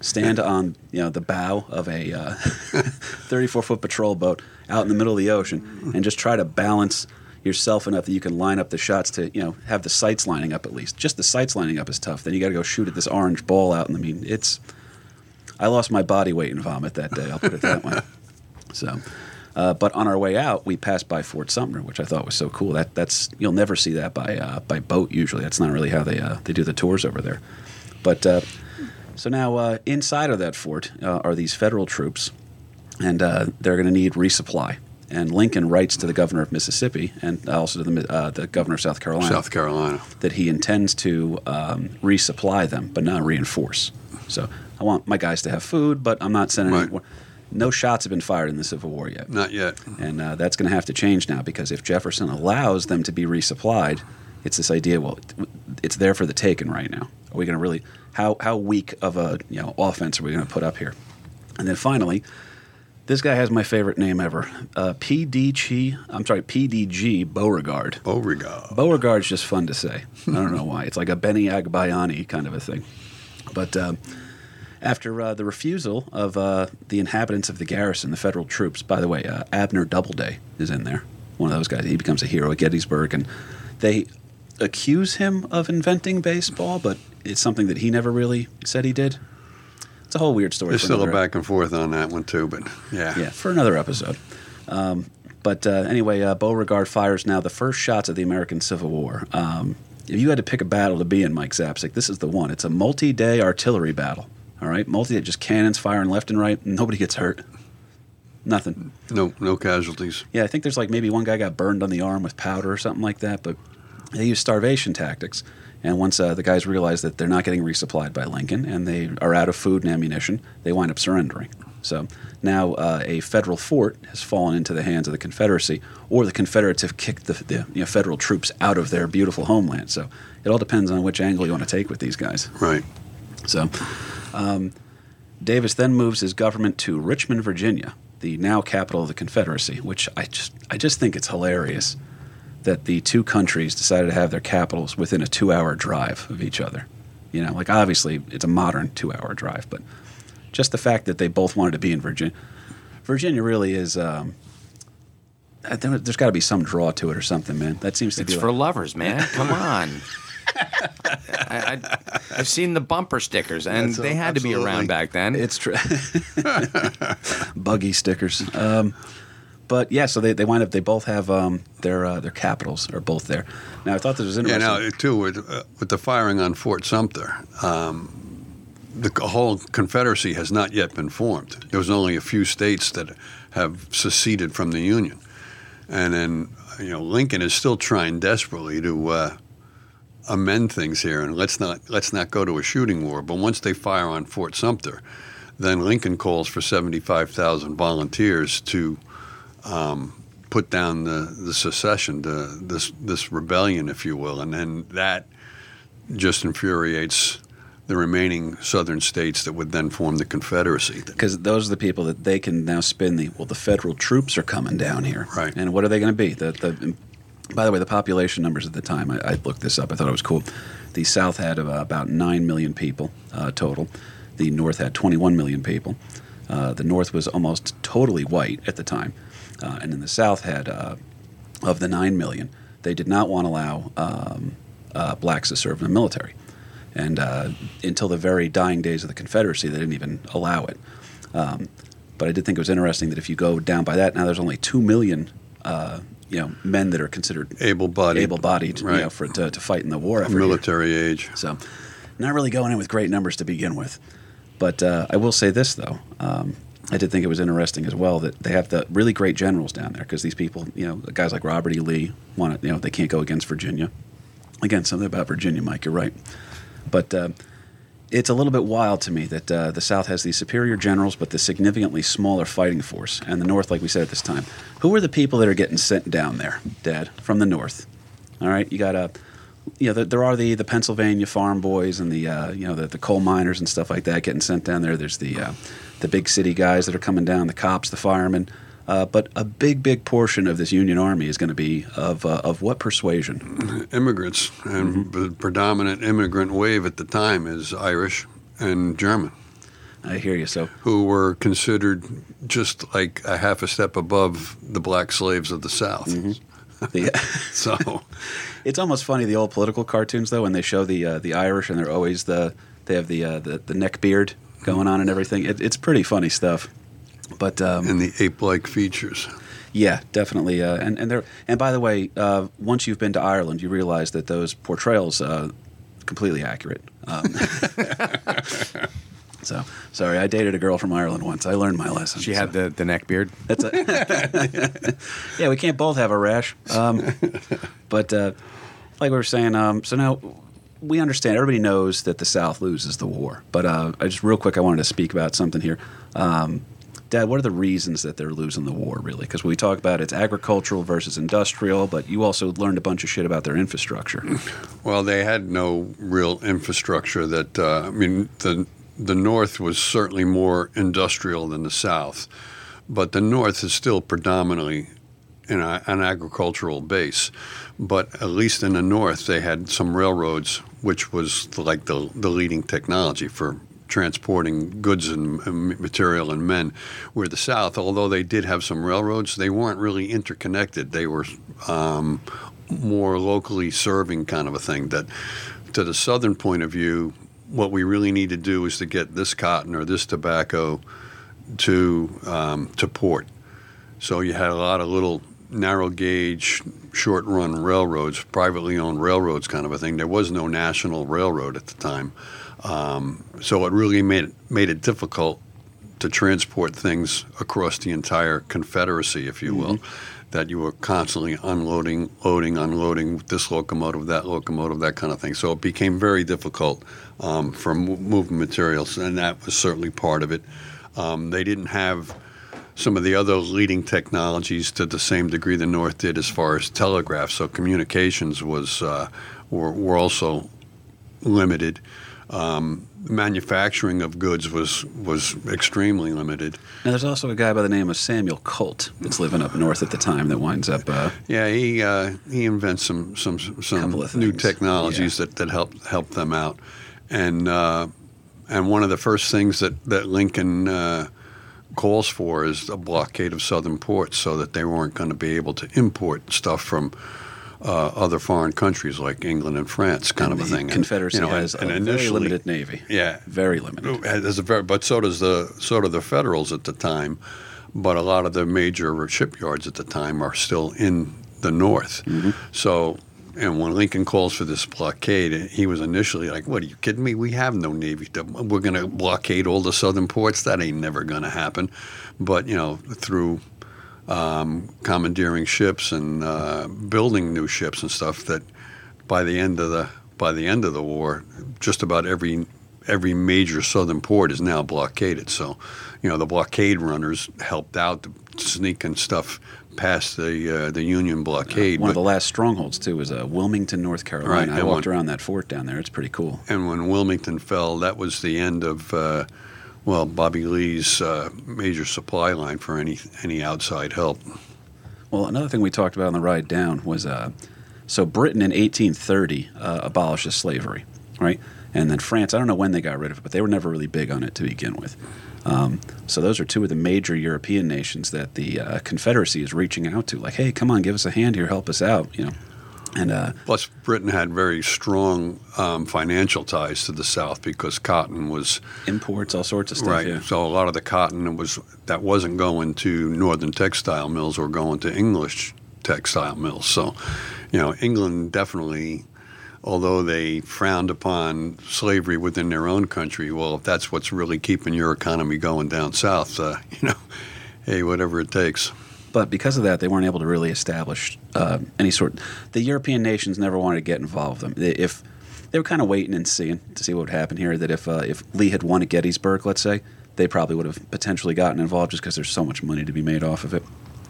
stand on you know the bow of a uh, 34 foot patrol boat out in the middle of the ocean and just try to balance yourself enough that you can line up the shots to you know have the sights lining up at least just the sights lining up is tough then you got to go shoot at this orange ball out in the mean it's i lost my body weight in vomit that day i'll put it that way so uh, but on our way out, we passed by Fort Sumter, which I thought was so cool. That that's you'll never see that by uh, by boat. Usually, that's not really how they uh, they do the tours over there. But uh, so now uh, inside of that fort uh, are these federal troops, and uh, they're going to need resupply. And Lincoln writes to the governor of Mississippi and also to the uh, the governor of South Carolina South Carolina. that he intends to um, resupply them, but not reinforce. So I want my guys to have food, but I'm not sending. Right. No shots have been fired in the Civil War yet. Not yet. And uh, that's going to have to change now because if Jefferson allows them to be resupplied, it's this idea. Well, it's there for the taking right now. Are we going to really? How how weak of a you know offense are we going to put up here? And then finally, this guy has my favorite name ever. Uh, PDG. I'm sorry, PDG Beauregard. Beauregard. Beauregard's just fun to say. I don't know why. It's like a Benny Agbayani kind of a thing. But um, after uh, the refusal of uh, the inhabitants of the garrison, the federal troops, by the way, uh, Abner Doubleday is in there. One of those guys. He becomes a hero at Gettysburg, and they accuse him of inventing baseball, but it's something that he never really said he did. It's a whole weird story. There's still a back and forth on that one too, but yeah. yeah, for another episode. Um, but uh, anyway, uh, Beauregard fires now the first shots of the American Civil War. Um, if you had to pick a battle to be in, Mike Zapcic, this is the one. It's a multi-day artillery battle. All right, multi just cannons firing left and right. Nobody gets hurt. Nothing. No, no casualties. Yeah, I think there's like maybe one guy got burned on the arm with powder or something like that. But they use starvation tactics. And once uh, the guys realize that they're not getting resupplied by Lincoln and they are out of food and ammunition, they wind up surrendering. So now uh, a federal fort has fallen into the hands of the Confederacy, or the Confederates have kicked the, the you know, federal troops out of their beautiful homeland. So it all depends on which angle you want to take with these guys. Right. So, um, Davis then moves his government to Richmond, Virginia, the now capital of the Confederacy, which I just I just think it's hilarious that the two countries decided to have their capitals within a two-hour drive of each other. You know, like obviously it's a modern two-hour drive, but just the fact that they both wanted to be in Virginia, Virginia really is. Um, there's got to be some draw to it or something, man. That seems to It's be for like, lovers, man. Come on. I, I, I've seen the bumper stickers, and That's, they had to be around back then. It's true. Buggy stickers. Um, but yeah, so they, they wind up. They both have um, their uh, their capitals are both there. Now I thought this was interesting. Yeah. interesting. Now, too, with uh, with the firing on Fort Sumter, um, the whole Confederacy has not yet been formed. There's only a few states that have seceded from the Union, and then you know Lincoln is still trying desperately to. Uh, amend things here and let's not let's not go to a shooting war but once they fire on Fort Sumter then Lincoln calls for 75,000 volunteers to um, put down the, the secession, the, this this rebellion, if you will, and then that just infuriates the remaining southern states that would then form the Confederacy. because those are the people that they can now spin the well the federal troops are coming down here Right. and what are they going to be the, the by the way the population numbers at the time I, I looked this up i thought it was cool. The south had uh, about 9 million people uh, total. The north had 21 million people. Uh, the north was almost totally white at the time. Uh, and then the South had uh, of the nine million, they did not want to allow um, uh, blacks to serve in the military, and until the very dying days of the Confederacy, they didn't even allow it. Um, but I did think it was interesting that if you go down by that, now there's only two million, uh, you know, men that are considered Able-bodied, able-bodied, you know, for to, to fight in the war effort. here. military age. So, not really going in with great numbers to begin with. But uh, I will say this, though. Um, I did think it was interesting as well that they have the really great generals down there because these people, you know, guys like Robert E. Lee, want to, you know, they can't go against Virginia. Again, something about Virginia, Mike. You're right. But uh, it's a little bit wild to me that uh, the South has these superior generals, but the significantly smaller fighting force, and the North, like we said at this time. Who are the people that are getting sent down there, Dad, from the North? All right, you got a, you know, there, there are the the Pennsylvania farm boys and the uh, you know the, the coal miners and stuff like that getting sent down there. There's the uh, the big city guys that are coming down, the cops, the firemen. Uh, but a big, big portion of this Union Army is going to be of uh, of what persuasion? Immigrants, and Mm-hmm. the predominant immigrant wave at the time is Irish and German, I hear you. So who were considered just like a half a step above the black slaves of the South. Mm-hmm. the, So, It's almost funny the old political cartoons though when they show the uh, the Irish and they're always the they have the uh, the, the neck beard going on and everything. It, it's pretty funny stuff. But um, and the ape-like features. yeah, definitely. Uh, and and there and by the way, uh, once you've been to Ireland, you realize that those portrayals uh, completely accurate. Um, so sorry, I dated a girl from Ireland once. I learned my lesson. She so. had the, the neck beard. That's a yeah. We can't both have a rash. Um, but uh, like we were saying, um, so now we understand. Everybody knows that the South loses the war. But uh, I just real quick, I wanted to speak about something here. Dad, what are the reasons that they're losing the war, really? Because we talk about it's agricultural versus industrial, but you also learned a bunch of shit about their infrastructure. Well, they had no real infrastructure. That uh, I mean, the the North was certainly more industrial than the South, but the North is still predominantly in a, an agricultural base. But at least in the North, they had some railroads, which was like the the leading technology for transporting goods and material and men. Where the South, although they did have some railroads, they weren't really interconnected. They were um, more locally serving kind of a thing. That to the Southern point of view, what we really need to do is to get this cotton or this tobacco to um, to port. So you had a lot of little narrow gauge, short run railroads, privately owned railroads, kind of a thing. There was no national railroad at the time, um, so it really made it, made it difficult to transport things across the entire Confederacy, if you will. That you were constantly unloading, loading, unloading this locomotive, that locomotive, that kind of thing. So it became very difficult um, for mo- moving materials, and that was certainly part of it. Um, they didn't have some of the other leading technologies to the same degree the North did as far as telegraph. So communications was uh, were, were also limited. Um, manufacturing of goods was was extremely limited. Now, there's also a guy by the name of Samuel Colt that's living up north at the time that winds up. Uh, Yeah, he uh, he invents some some some new technologies that, that help help them out, and uh, and one of the first things that that Lincoln uh, calls for is a blockade of southern ports, so that they weren't going to be able to import stuff from. Uh, other foreign countries like England and France, kind and of a thing. And, Confederacy you know, has and a very initially- limited navy. Yeah, Very limited. A very, but so does the so do the Federals at the time. But a lot of the major shipyards at the time are still in the North. So, and when Lincoln calls for this blockade, he was initially like, "What are you kidding me? We have no navy. We're going to blockade all the southern ports. That ain't never going to happen." But you know, through um, commandeering ships and uh, building new ships and stuff, that by the end of the by the end of the war, just about every every major southern port is now blockaded. So, you know, the blockade runners helped out to sneaking stuff past the uh, the Union blockade. One of the last strongholds too was uh, Wilmington, North Carolina. Right, I walked one- around that fort down there. It's pretty cool. and when Wilmington fell, that was the end of uh, well Bobby Lee's uh, major supply line for any any outside help. Well, another thing we talked about on the ride down was uh, so Britain in 1830 uh, abolishes slavery. right? And then France, I don't know when they got rid of it, but they were never really big on it to begin with. Um, so those are two of the major European nations that the uh, Confederacy is reaching out to, like, hey, come on, give us a hand here, help us out, you know. And uh, Plus, Britain had very strong um, financial ties to the South because cotton was imports, all sorts of stuff. right. Yeah. So a lot of the cotton was that wasn't going to northern textile mills or going to English textile mills. So, you know, England definitely, although they frowned upon slavery within their own country, well, if that's what's really keeping your economy going down south, uh, you know, hey, whatever it takes. But because of that, they weren't able to really establish uh, any sort. The European nations never wanted to get involved. Them They- if they were kind of waiting and seeing to see what would happen here. That if uh, if Lee had won at Gettysburg, let's say, they probably would have potentially gotten involved just because there's so much money to be made off of it,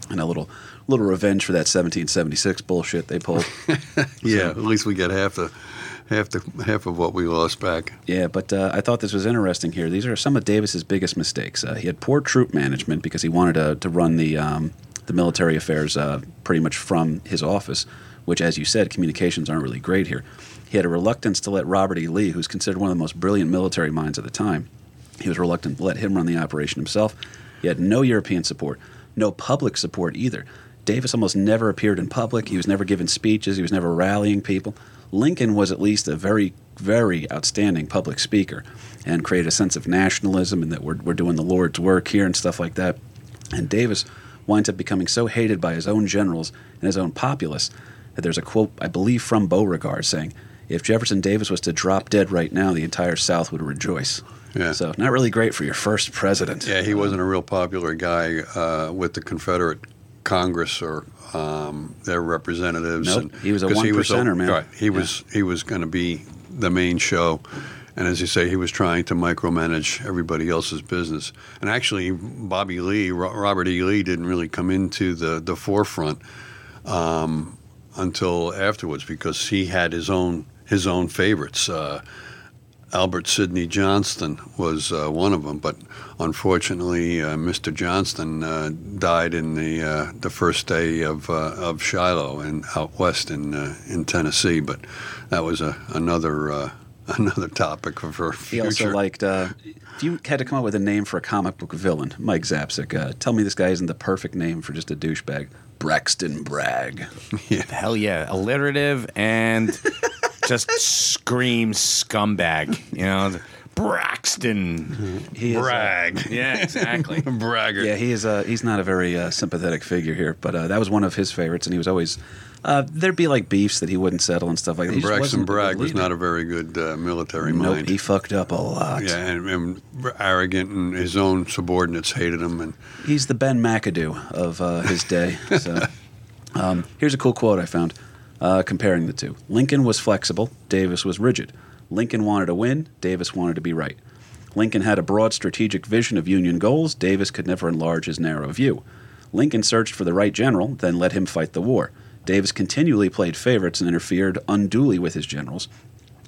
and a little little revenge for that 1776 bullshit they pulled. Yeah, at least we get half the half the half of what we lost back. Yeah, but uh, I thought this was interesting here. These are some of Davis's biggest mistakes. Uh, he had poor troop management because he wanted to, to run the um, the military affairs uh, pretty much from his office, which, as you said, communications aren't really great here. He had a reluctance to let Robert E. Lee, who's considered one of the most brilliant military minds at the time, he was reluctant to let him run the operation himself. He had no European support, no public support either. Davis almost never appeared in public. He was never giving speeches. He was never rallying people. Lincoln was at least a very, very outstanding public speaker and created a sense of nationalism and that we're, we're doing the Lord's work here and stuff like that. And Davis winds up becoming so hated by his own generals and his own populace that there's a quote, I believe, from Beauregard saying, if Jefferson Davis was to drop dead right now, the entire South would rejoice. Yeah. So, not really great for your first president. Yeah, he wasn't a real popular guy uh, with the Confederate Congress or um, their representatives. Nope, he was a one percenter, man. Right, he was he was going to be the main show, and as you say, he was trying to micromanage everybody else's business. And actually, Bobby Lee, Robert E. Lee, didn't really come into the the forefront um, until afterwards because he had his own his own favorites. Uh, Albert Sidney Johnston was uh, one of them, but unfortunately, uh, Mr. Johnston uh, died in the uh, the first day of uh, of Shiloh and out west in uh, in Tennessee. But that was a, another another topic for for He also liked, uh, if you had to come up with a name for a comic book villain, Mike Zapcic, uh, tell me this guy isn't the perfect name for just a douchebag. Braxton Bragg. Hell yeah, alliterative and just screams scumbag. You know, Braxton. He is, uh, Yeah, exactly. bragger. Yeah, he is. Uh, he's not a very uh, sympathetic figure here, but uh, that was one of his favorites, and he was always. Uh, there'd be like beefs that he wouldn't settle and stuff like that. Braxton wasn't a good Bragg was not a very good uh, military Nope, mind. he fucked up a lot. yeah, and, and arrogant, and his own subordinates hated him. And He's the Ben McAdoo of uh, his day. So, um, here's a cool quote I found uh, comparing the two. Lincoln was flexible, Davis was rigid. Lincoln wanted to win, Davis wanted to be right. Lincoln had a broad strategic vision of Union goals, Davis could never enlarge his narrow view. Lincoln searched for the right general, then let him fight the war. Davis continually played favorites and interfered unduly with his generals,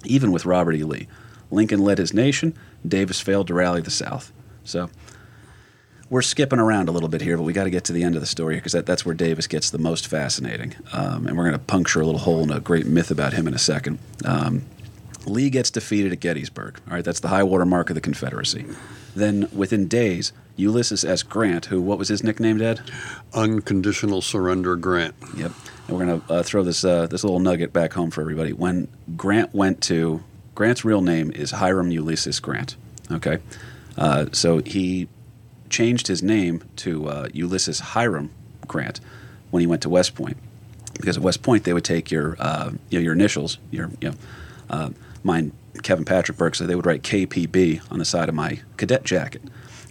even with Robert E. Lee. Lincoln led his nation, Davis failed to rally the South. So, we're skipping around a little bit here, but we got to get to the end of the story because that, that's where Davis gets the most fascinating. Um, and we're going to puncture a little hole in a great myth about him in a second. Um, Lee gets defeated at Gettysburg. All right, that's the high water mark of the Confederacy. Then, within days, Ulysses S. Grant, who, what was his nickname, Dad? unconditional surrender grant. Yep. And we're going to uh, throw this uh, this little nugget back home for everybody. When Grant went to Grant's real name is Hiram Ulysses Grant. Okay, uh, so he changed his name to uh, Ulysses Hiram Grant when he went to West Point because at West Point they would take your uh, you know, your initials, your you know, uh, mine Kevin Patrick Burke, so they would write KPB on the side of my cadet jacket.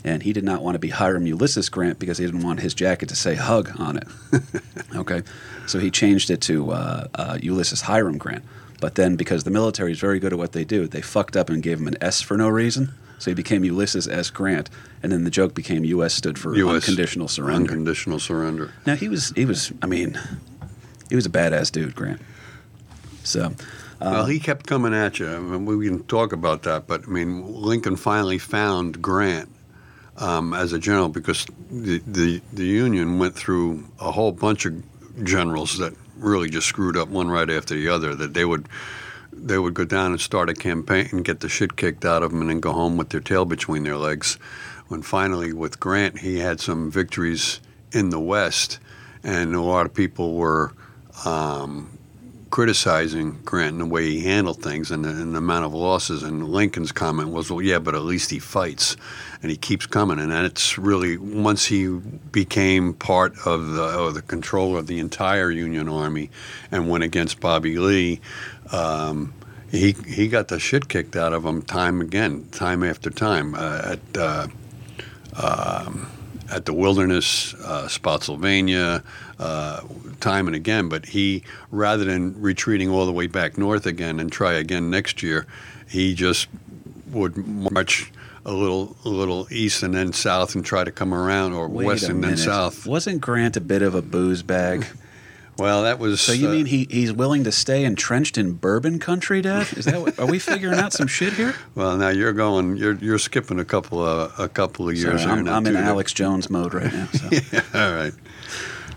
And he did not want to be Hiram Ulysses Grant because he didn't want his jacket to say "Hug" on it. okay, so he changed it to uh, uh, Ulysses Hiram Grant. But then, because the military is very good at what they do, they fucked up and gave him an S for no reason. So he became Ulysses S. Grant, and then the joke became U.S. stood for US unconditional surrender. Unconditional surrender. Now he was he was I mean he was a badass dude, Grant. So well, he kept coming at you. I mean, we can talk about that, but I mean, Lincoln finally found Grant um, as a general because the, the the Union went through a whole bunch of generals that really just screwed up one right after the other. That they would they would go down and start a campaign and get the shit kicked out of them and then go home with their tail between their legs. When finally, with Grant, he had some victories in the West, and a lot of people were um, criticizing Grant and the way he handled things and the, and the amount of losses. And Lincoln's comment was, "Well, yeah, but at least he fights, and he keeps coming." And it's really once he became part of the the control of the entire Union Army and went against Bobby Lee. Um, he he got the shit kicked out of him time again, time after time uh, at uh, um, at the Wilderness, uh, Spotsylvania, uh, time and again. But he, rather than retreating all the way back north again and try again next year, he just would march a little a little east and then south and try to come around or Wait west and then south. Wasn't Grant a bit of a booze bag? Well, that was. So you uh, mean he, he's willing to stay entrenched in bourbon country, Dad? Is that what, are we figuring out some shit here? Well, now you're going. You're you're skipping a couple of a couple of years. Sorry, I'm, I'm in. Alex Jones mode right now. So, All right.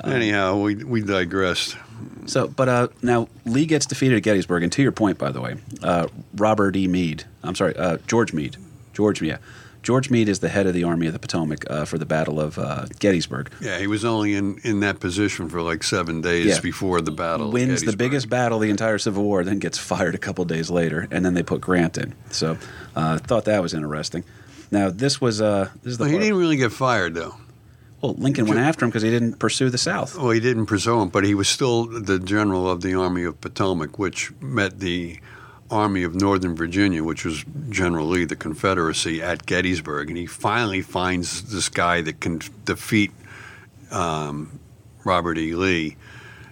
Anyhow, we we digressed. so but uh, now Lee gets defeated at Gettysburg, and to your point, by the way, uh, Robert E. Meade. I'm sorry, uh, George Meade. George, yeah, George Meade is the head of the Army of the Potomac uh, for the Battle of uh, Gettysburg. Yeah, he was only in, in that position for like seven days Yeah. before the battle. of wins the biggest battle the entire Civil War, then gets fired a couple days later, and then they put Grant in. So, uh, thought that was interesting. Now, this was uh, this is the Well, he didn't really get fired though. Well, Lincoln went after him because he didn't pursue the South. Well, he didn't pursue him, but he was still the general of the Army of Potomac, which met the Army of Northern Virginia, which was General Lee, the Confederacy, at Gettysburg. And he finally finds this guy that can defeat um, Robert E. Lee.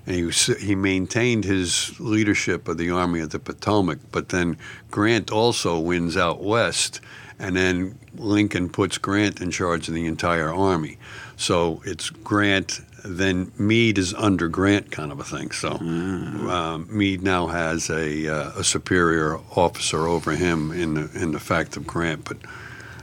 And he, was, he maintained his leadership of the Army of the Potomac, but then Grant also wins out west, and then Lincoln puts Grant in charge of the entire army. So it's Grant, then Meade is under Grant, kind of a thing. So um, Meade now has a, uh, a superior officer over him in the in the fact of Grant. But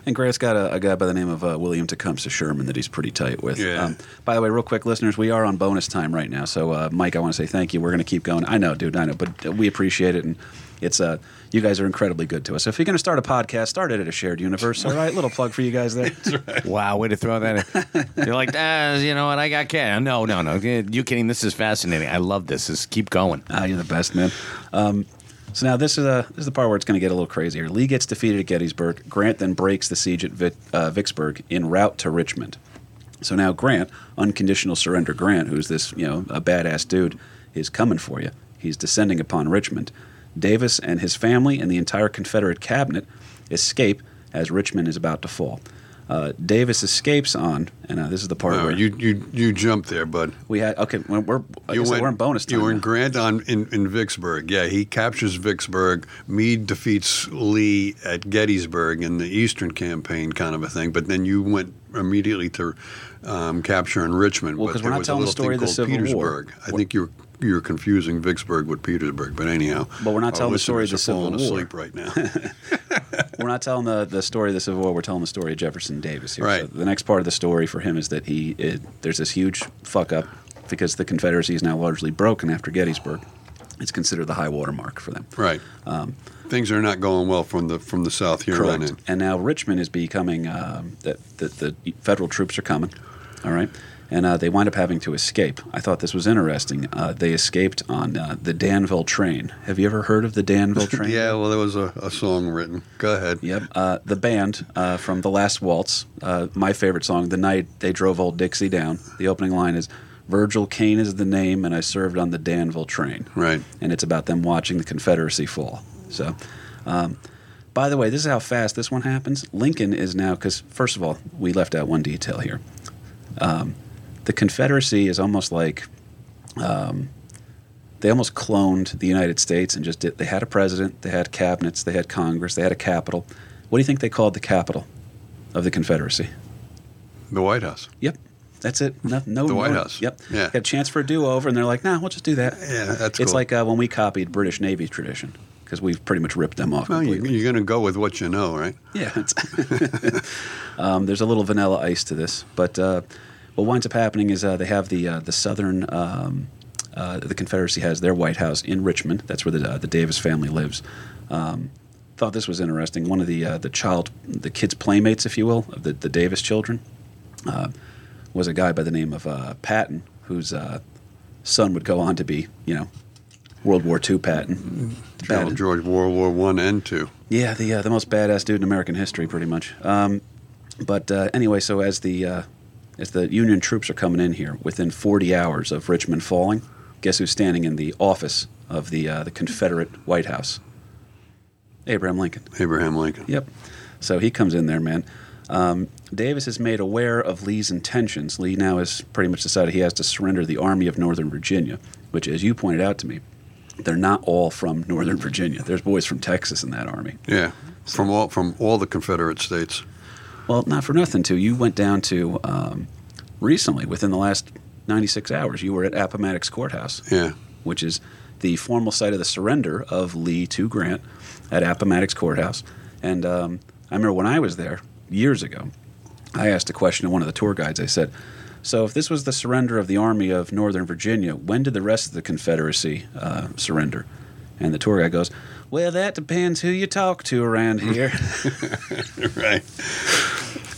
And Grant's got a, a guy by the name of uh, William Tecumseh Sherman that he's pretty tight with. Um, Yeah. by the way, real quick, listeners, we are on bonus time right now. So, uh, Mike, I want to say thank you. We're going to keep going. I know, dude, I know, but we appreciate it. And it's uh, you guys are incredibly good to us. If you're going to start a podcast, start it at a shared universe. All right, little plug for you guys there. Wow, way to throw that in. You're like, ah, you know what? I got cat. No, no, no. You kidding? This is fascinating. I love this. Just keep going. Ah, you're the best, man. Um, so now this is a this is the part where it's going to get a little crazier. Lee gets defeated at Gettysburg. Grant then breaks the siege at Vic, uh, Vicksburg en route to Richmond. So now Grant, unconditional surrender Grant, who's this you know a badass dude, is coming for you. He's descending upon Richmond. Davis and his family and the entire Confederate cabinet escape as Richmond is about to fall. Uh, Davis escapes on, and uh, this is the part where you you you jumped there, bud. we had okay. We're, we're, I said, we're in bonus. You were in now. Grant on in, in Vicksburg. Yeah, he captures Vicksburg. Meade defeats Lee at Gettysburg in the Eastern Campaign, kind of a thing. But then you went immediately to um, capturing Richmond. Well, but 'cause there we're not telling the story of the Civil War. Petersburg. I think you're you're confusing Vicksburg with Petersburg. But anyhow, But we're not telling the story of the Civil War. asleep right now. We're not telling the, the story of the Civil War. We're telling the story of Jefferson Davis here. Right. So the next part of the story for him is that he it, there's this huge fuck up because the Confederacy is now largely broken after Gettysburg. It's considered the high water mark for them. right. Things are not going well from the from the south here on Um, in. And now Richmond is becoming um, that the, the federal troops are coming. All right. And uh, they wind up having to escape. I thought this was interesting. Uh, they escaped on uh, the Danville train. Have you ever heard of the Danville train? Yeah, well, there was a, a song written. Go ahead. Yep. Uh, the band uh, from The Last Waltz, uh, my favorite song, The Night They Drove Old Dixie Down. The opening line is Virgil Kane is the name, and I served on the Danville train. Right. And it's about them watching the Confederacy fall. So, um, by the way, this is how fast this one happens. Lincoln is now, because first of all, we left out one detail here. Um, the Confederacy is almost like um, they almost cloned the United States and just did. They had a president, they had cabinets, they had Congress, they had a capital. What do you think they called the capital of the Confederacy? The White House. Yep, that's it. No, no The White no- House. Yep. Yeah. Got a chance for a do-over, and they're like, "Nah, we'll just do that." Yeah, that's It's cool. like uh, when we copied British Navy tradition because we've pretty much ripped them off Well, completely. you're going to go with what you know, right? Yeah, um, there's a little vanilla ice to this, but uh, what winds up happening is uh, they have the uh, the southern um, uh, the Confederacy has their White House in Richmond. That's where the, uh, the Davis family lives. Um, thought this was interesting. One of the uh, the child, the kids' playmates, if you will, of the, the Davis children, uh, was a guy by the name of uh, Patton, whose uh, son would go on to be, you know, World War II Patton. General George World War One and Two. yeah, the uh, the most badass dude in American history, pretty much. Um, but uh, anyway, so as the uh, as the Union troops are coming in here, within 40 hours of Richmond falling, guess who's standing in the office of the uh, the Confederate White House? Abraham Lincoln. Abraham Lincoln. Yep. So he comes in there, man. Um, Davis is made aware of Lee's intentions. Lee now has pretty much decided he has to surrender the Army of Northern Virginia, which, as you pointed out to me, they're not all from Northern Virginia. There's boys from Texas in that army. Yeah, from all from all the Confederate states. Well, not for nothing, too. You went down to um, recently, within the last 96 hours, you were at Appomattox Courthouse, Yeah, which is the formal site of the surrender of Lee to Grant at Appomattox Courthouse. And um, I remember when I was there years ago, I asked a question to one of the tour guides. I said, So, if this was the surrender of the Army of Northern Virginia, when did the rest of the Confederacy uh, surrender? And the tour guide goes, Well, that depends who you talk to around here. right.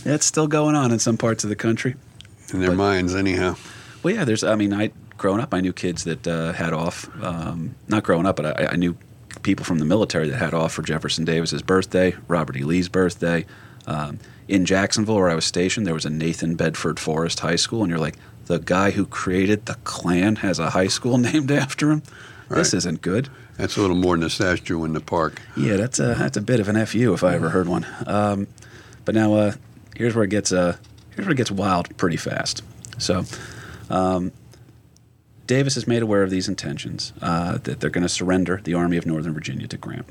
That's still going on in some parts of the country. In their But- minds, anyhow. Well, yeah, there's. I mean, I growing up, I knew kids that uh, had off. Um, not growing up, but I, I knew people from the military that had off for Jefferson Davis's birthday, Robert E. Lee's birthday. Um, in Jacksonville, where I was stationed, there was a Nathan Bedford Forrest High School, and you're like, the guy who created the Klan has a high school named after him. This isn't good. That's a little more than a statue in the park. Yeah, that's a that's a bit of an fu if I ever heard one. Um, but now uh, here's where it gets uh, here's where it gets wild pretty fast. So um, Davis is made aware of these intentions uh, that they're going to surrender the Army of Northern Virginia to Grant,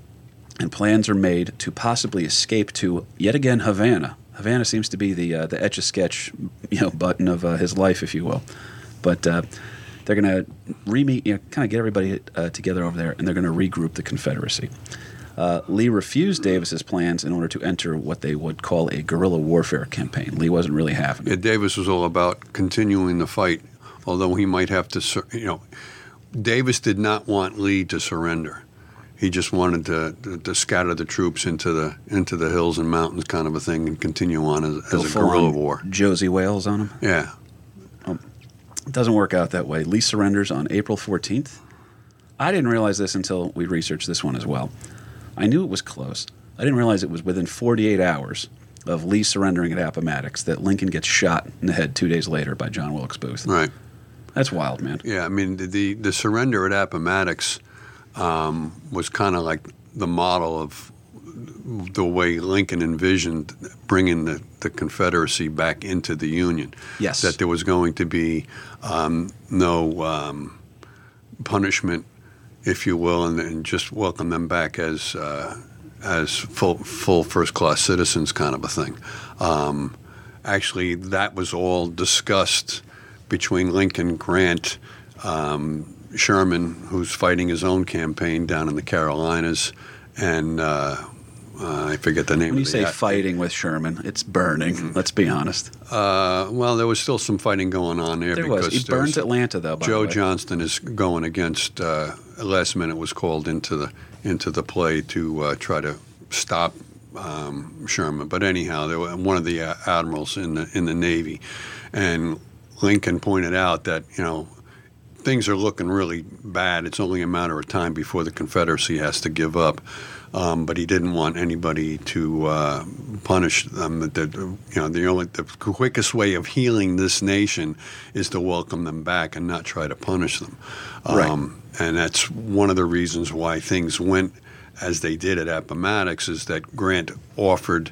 and plans are made to possibly escape to yet again Havana. Havana seems to be the uh, the etch a sketch you know button of uh, his life, if you will. But uh, they're going to re-meet, you know, kind of get everybody uh, together over there, and they're going to regroup the Confederacy. Uh, Lee refused Davis's plans in order to enter what they would call a guerrilla warfare campaign. Lee wasn't really having it. Yeah, Davis was all about continuing the fight, although he might have to, sur- you know, Davis did not want Lee to surrender. He just wanted to, to, to scatter the troops into the into the hills and mountains, kind of a thing, and continue on as, as a guerrilla war. Josey Wales on him. Yeah, It doesn't work out that way. Lee surrenders on April 14th. I didn't realize this until we researched this one as well. I knew it was close. I didn't realize it was within 48 hours of Lee surrendering at Appomattox that Lincoln gets shot in the head two days later by John Wilkes Booth. right. That's wild, man. Yeah, I mean the the, the surrender at Appomattox um, was kind of like the model of the way Lincoln envisioned bringing the, the Confederacy back into the Union. Yes. that there was going to be um, no um, punishment, if you will, and, and just welcome them back as uh, as full full first class citizens, kind of a thing. Um, actually, that was all discussed between Lincoln, Grant, um, Sherman, who's fighting his own campaign down in the Carolinas, and uh, uh, I forget the name. When you say guy. fighting with Sherman, it's burning. Let's be honest. Uh, well, there was still some fighting going on there. There because was. He burns Atlanta, though. By Joe the way. Johnston is going against. Uh, last minute was called into the into the play to uh, try to stop um, Sherman. But anyhow, there was one of the uh, admirals in the in the Navy, and Lincoln pointed out that you know things are looking really bad. It's only a matter of time before the Confederacy has to give up. Um, but he didn't want anybody to uh, punish them. That, that you know, the only the quickest way of healing this nation is to welcome them back and not try to punish them. Right. and that's one of the reasons why things went as they did at Appomattox. Is that Grant offered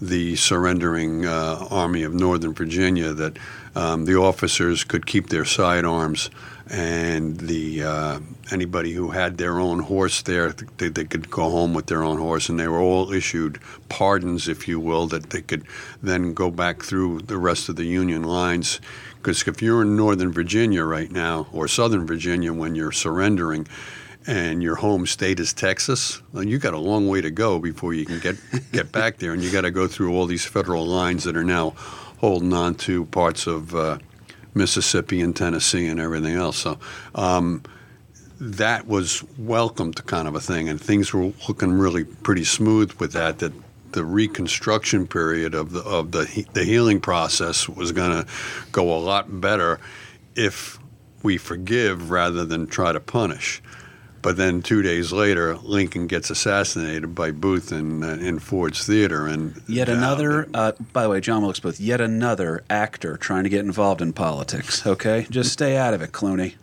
the surrendering uh, Army of Northern Virginia that um, the officers could keep their sidearms, and the uh, anybody who had their own horse there, they, they could go home with their own horse, and they were all issued pardons, if you will, that they could then go back through the rest of the Union lines. Because if you're in Northern Virginia right now, or Southern Virginia when you're surrendering, and your home state is Texas, well, you got a long way to go before you can get get back there, and you got to go through all these federal lines that are now holding on to parts of uh, Mississippi and Tennessee and everything else. So um, that was welcomed kind of a thing, and things were looking really pretty smooth with that. That the reconstruction period of the of the the healing process was going to go a lot better if we forgive rather than try to punish. But then two days later, Lincoln gets assassinated by Booth in uh, in Ford's Theater, and Yet another, uh, by the way, John Wilkes Booth, yet another actor trying to get involved in politics. Okay? Just stay out of it, Clooney.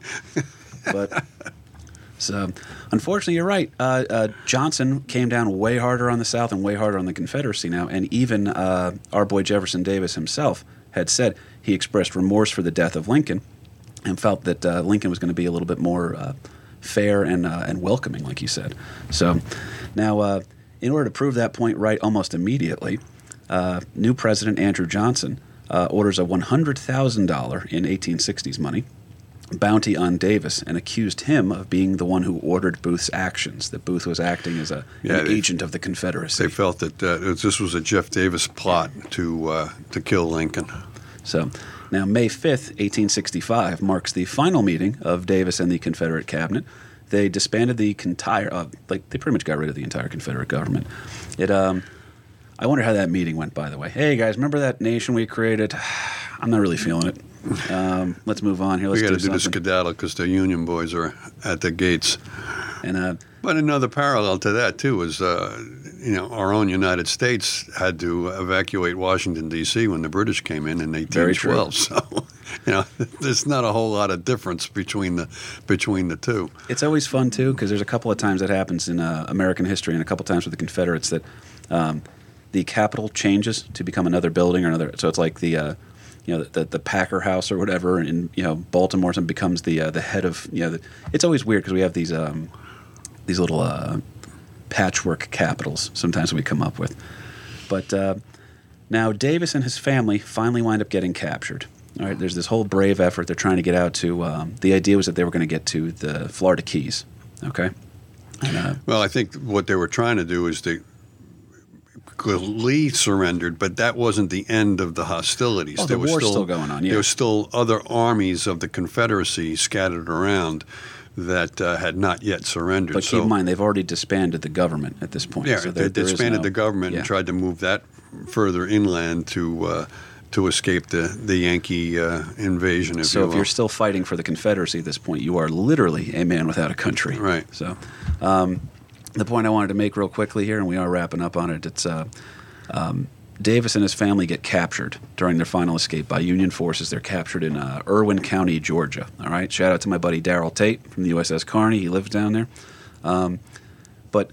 But, so, unfortunately, you're right. Uh, uh, Johnson came down way harder on the South and way harder on the Confederacy now. And even uh, our boy Jefferson Davis himself had said he expressed remorse for the death of Lincoln and felt that uh, Lincoln was going to be a little bit more uh, fair and uh, and welcoming, like you said. So now, uh, in order to prove that point right almost immediately, uh, new President Andrew Johnson uh, orders a one hundred thousand dollar in eighteen sixties money bounty on Davis and accused him of being the one who ordered Booth's actions. That Booth was acting as a, Yeah, an they- agent of the Confederacy. They felt that uh, this was a Jeff Davis plot to uh, to kill Lincoln. So now, May 5th, 1865, marks the final meeting of Davis and the Confederate cabinet. They disbanded the entire, uh, like, they pretty much got rid of the entire Confederate government. It, um, I wonder how that meeting went, by the way. Hey, guys, remember that nation we created? I'm not really feeling it. Um, let's move on here. Let's we got to do the skedaddle because the Union boys are at the gates. and uh, But another parallel to that too is, uh, you know, our own United States had to evacuate Washington D.C. when the British came in in 1812. So, you know, there's not a whole lot of difference between the between the two. It's always fun too because there's a couple of times that happens in uh, American history, and a couple of times with the Confederates that um, the Capitol changes to become another building or another. So it's like the uh, you know the, the Packer House or whatever, and you know Baltimore some becomes the uh, the head of you know. The, it's always weird because we have these um, these little uh, patchwork capitals sometimes we come up with, but. Uh, now, Davis and his family finally wind up getting captured. All right, there's this whole brave effort. They're trying to get out to. Um, the idea was that they were going to get to the Florida Keys. Okay, and, uh, Well, I think what they were trying to do is they. Lee surrendered, but that wasn't the end of the hostilities. Oh, the there was war's still going on, yeah. There were still other armies of the Confederacy scattered around that uh, had not yet surrendered. but so, keep in mind they've already disbanded the government at this point. Yeah, so they there- is disbanded no- the government yeah. and tried to move that further inland to uh, to escape the the Yankee uh, invasion. If So you if you're still fighting for the Confederacy at this point, you are literally a man without a country. Right. So, um, the point I wanted to make real quickly here, and we are wrapping up on it. It's uh, um, Davis and his family get captured during their final escape by Union forces. They're captured in uh, Irwin County, Georgia. All right. Shout out to my buddy Daryl Tate from the USS Carney. He lives down there. Um, but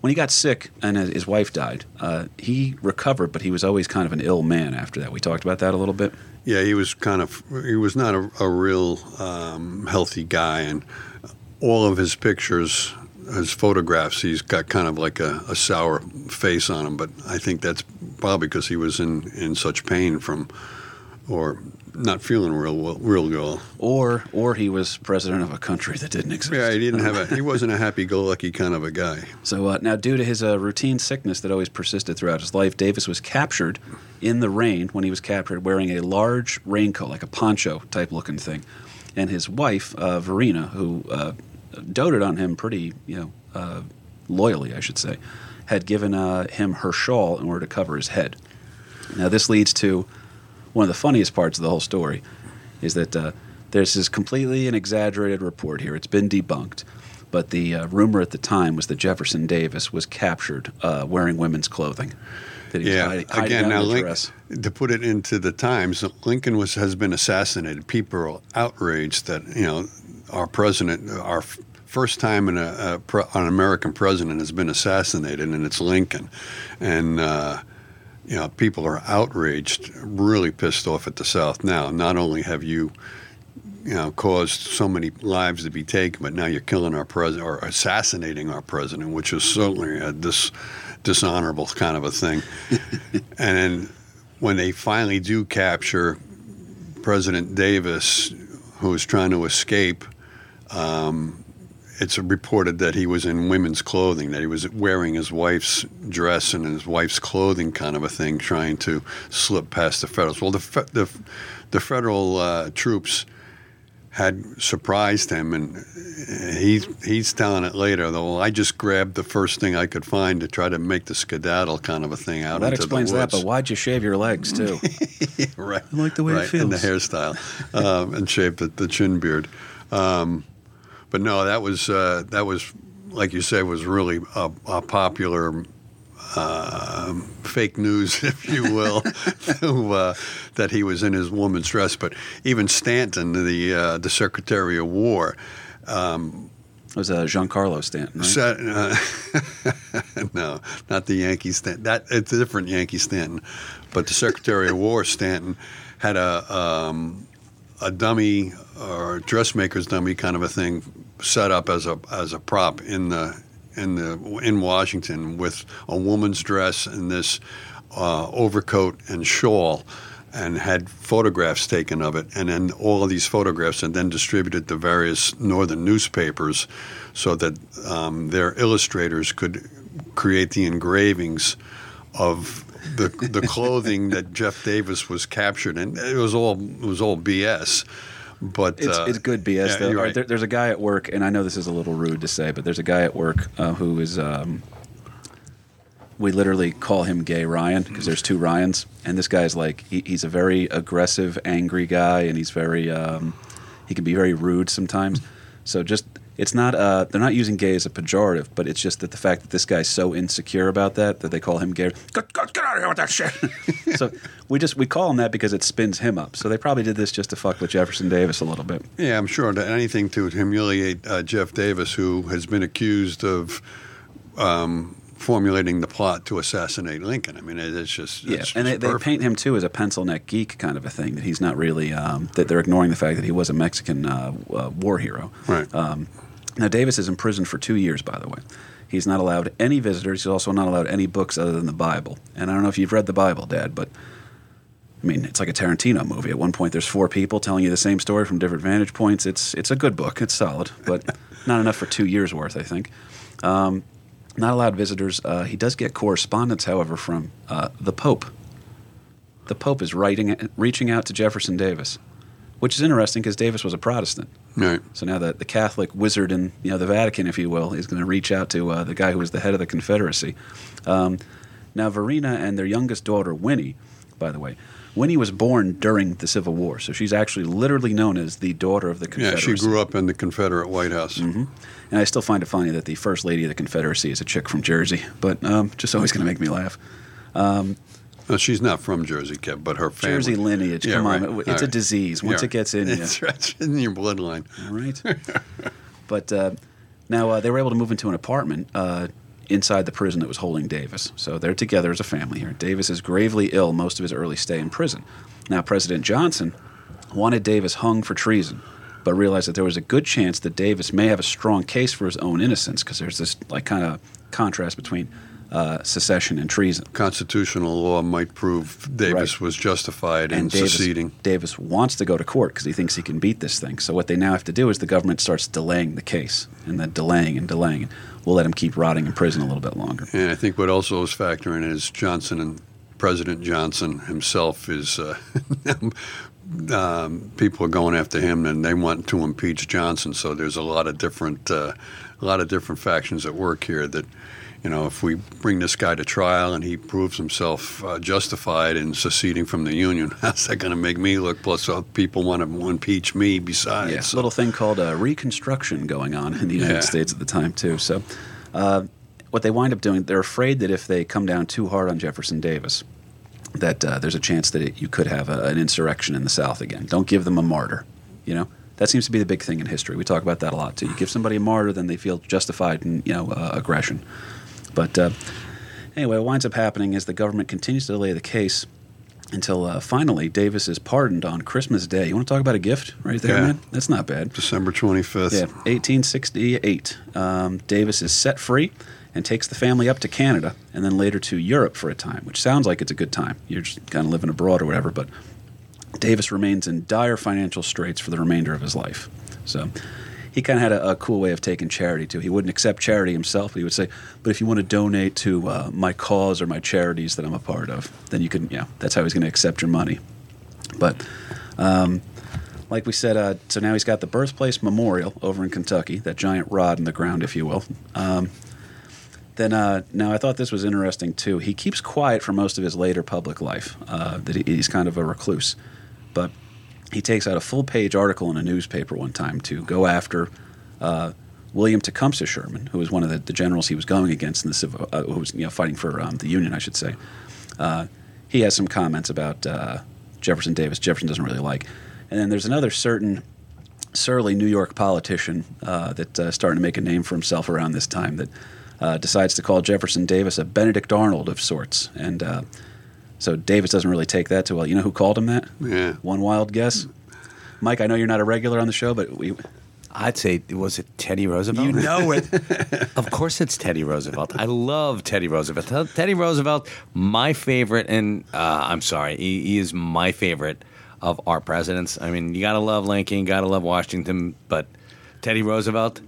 when he got sick and his wife died, uh, he recovered, but he was always kind of an ill man after that. We talked about that a little bit. Yeah, he was kind of he was not a, a real um, healthy guy, and all of his pictures, his photographs, he's got kind of like a, a sour face on him. But I think that's probably because he was in, in such pain from, or not feeling real well, real well. Or, or he was president of a country that didn't exist. Yeah, he didn't have a he wasn't a happy-go-lucky kind of a guy. So uh, now, due to his uh, routine sickness that always persisted throughout his life, Davis was captured in the rain when he was captured wearing a large raincoat, like a poncho type looking thing. And his wife, uh, Varina, who uh, doted on him pretty, you know, uh, loyally, I should say, had given uh, him her shawl in order to cover his head. Now, this leads to one of the funniest parts of the whole story is that uh, there's this completely an exaggerated report here. It's been debunked. But the uh, rumor at the time was that Jefferson Davis was captured uh, wearing women's clothing. That he was Yeah, hiding, hiding again, now to put it into the times, Lincoln was has been assassinated. People are outraged that you know our president, our first time in a, a an American president has been assassinated, and it's Lincoln, and. Uh, you know, people are outraged, really pissed off at the South now. Not only have you, you know, caused so many lives to be taken, but now you're killing our president or assassinating our president, which is certainly a dis, dishonorable kind of a thing. and then when they finally do capture President Davis, who is trying to escape, um, it's reported that he was in women's clothing, that he was wearing his wife's dress and his wife's clothing, kind of a thing, trying to slip past the federals. Well, the fe- the, the federal uh, troops had surprised him, and he he's telling it later. Though well, I just grabbed the first thing I could find to try to make the skedaddle kind of a thing out that into explains the that. But why'd you shave your legs too? right. I like the way it right, and the hairstyle, um, and shaved the, the chin beard. Um, but no, that was uh, that was like you said was really a, a popular um fake news, if you will, to, uh, that he was in his woman's dress. But even Stanton, the uh, the Secretary of War, It was uh, Giancarlo Stanton. Right? said, uh, no, not the Yankee Stanton. That it's a different Yankee Stanton, but the Secretary of War Stanton had a um, a dummy or dressmaker's dummy kind of a thing set up as a as a prop in the in the in Washington with a woman's dress and this uh, overcoat and shawl. And had photographs taken of it, and then all of these photographs, and then distributed to various northern newspapers, so that um, their illustrators could create the engravings of the the clothing that Jeff Davis was captured in. It was all it was all BS. But It's, uh, it's good BS yeah, though. right. There, there's a guy at work, and I know this is a little rude to say, but there's a guy at work uh, who is. Um, we literally call him Gay Ryan because there's two Ryans, and this guy's like he, he's a very aggressive, angry guy, and he's very um, he can be very rude sometimes. So just it's not uh, they're not using gay as a pejorative, but it's just that the fact that this guy's so insecure about that that they call him gay. Get, get, get out of here with that shit. so we just we call him that because it spins him up. So they probably did this just to fuck with Jefferson Davis a little bit. Yeah, I'm sure that anything to humiliate uh, Jeff Davis, who has been accused of um, formulating the plot to assassinate Lincoln. I mean, it's just Yeah, it's and they, they paint him too as a pencil neck geek kind of a thing. That he's not really. Um, that they're ignoring the fact that he was a Mexican uh, uh, war hero. Right. Um, now Davis is imprisoned for two years. By the way, he's not allowed any visitors. He's also not allowed any books other than the Bible. And I don't know if you've read the Bible, Dad, but I mean, it's like a Tarantino movie. At one point, there's four people telling you the same story from different vantage points. It's it's a good book. It's solid, but not enough for two years worth. I think. Um, not allowed visitors. Uh, he does get correspondence, however, from uh, the Pope. The Pope is writing, reaching out to Jefferson Davis, which is interesting because Davis was a Protestant. Right. So now the, the Catholic wizard in you know the Vatican, if you will, is going to reach out to uh, the guy who was the head of the Confederacy. Um, now Varina and their youngest daughter Winnie, by the way, Winnie was born during the Civil War, so she's actually literally known as the daughter of the Confederacy. Yeah, she grew up in the Confederate White House. And I still find it funny that the first lady of the Confederacy is a chick from Jersey, but um, just always going to make me laugh. No, she's not from Jersey, Kev, but her family. Jersey lineage, Yeah, come on, it's All a right. disease. Once Yeah. it gets in you, it's, it's in your bloodline. All right. but uh, now uh, they were able to move into an apartment uh, inside the prison that was holding Davis. So they're together as a family here. Davis is gravely ill most of his early stay in prison. Now, President Johnson wanted Davis hung for treason, but realized that there was a good chance that Davis may have a strong case for his own innocence because there's this like kind of contrast between uh, secession and treason. Constitutional law might prove Davis Right. was justified in Davis, seceding. Davis wants to go to court because he thinks he can beat this thing. So what they now have to do is the government starts delaying the case, and then delaying and delaying. We'll let him keep rotting in prison a little bit longer. And I think what also is factoring is Johnson and President Johnson himself is uh, um, people are going after him and they want to impeach Johnson. So there's a lot of different uh, a lot of different factions at work here. That you know, if we bring this guy to trial and he proves himself uh, justified in seceding from the union, how's that going to make me look? Plus, uh, people want to impeach me besides. Yeah, little thing called uh, Reconstruction going on in the United Yeah. States at the time too. So, uh, what they wind up doing, they're afraid that if they come down too hard on Jefferson Davis, that uh, there's a chance that it, you could have a, an insurrection in the South again. Don't give them a martyr. You know that seems to be the big thing in history. We talk about that a lot too. You give somebody a martyr, then they feel justified in you know uh, aggression. But uh, anyway, what winds up happening is the government continues to delay the case until uh, finally Davis is pardoned on Christmas Day. You want to talk about a gift right there, Yeah. man? That's not bad. December 25th. Yeah, 1868. Um, Davis is set free and takes the family up to Canada and then later to Europe for a time, which sounds like it's a good time. You're just kind of living abroad or whatever, but Davis remains in dire financial straits for the remainder of his life. So he kind of had a, a cool way of taking charity too. He wouldn't accept charity himself, but he would say, "But if you want to donate to uh, my cause or my charities that I'm a part of, then you can." Yeah, that's how he's going to accept your money. But um, like we said, uh, so now he's got the birthplace memorial over in Kentucky, that giant rod in the ground, if you will. Um, then uh, now I thought this was interesting too. He keeps quiet for most of his later public life. Uh, that he, he's kind of a recluse, but he takes out a full page article in a newspaper one time to go after uh, William Tecumseh Sherman, who was one of the, the, generals he was going against in the civil, uh, who was you know fighting for um, the Union, I should say. Uh, he has some comments about uh, Jefferson Davis. Jefferson doesn't really like, and then there's another certain surly New York politician uh, that's uh, starting to make a name for himself around this time that decides to call Jefferson Davis a Benedict Arnold of sorts. And so Davis doesn't really take that too well. You know who called him that? Yeah. One wild guess? Mike, I know you're not a regular on the show, but we. I'd say was it Teddy Roosevelt? You know it. of course, it's Teddy Roosevelt. I love Teddy Roosevelt. Teddy Roosevelt, my favorite, and uh, I'm sorry, he, he, is my favorite of our presidents. I mean, you gotta love Lincoln, you gotta love Washington, but Teddy Roosevelt,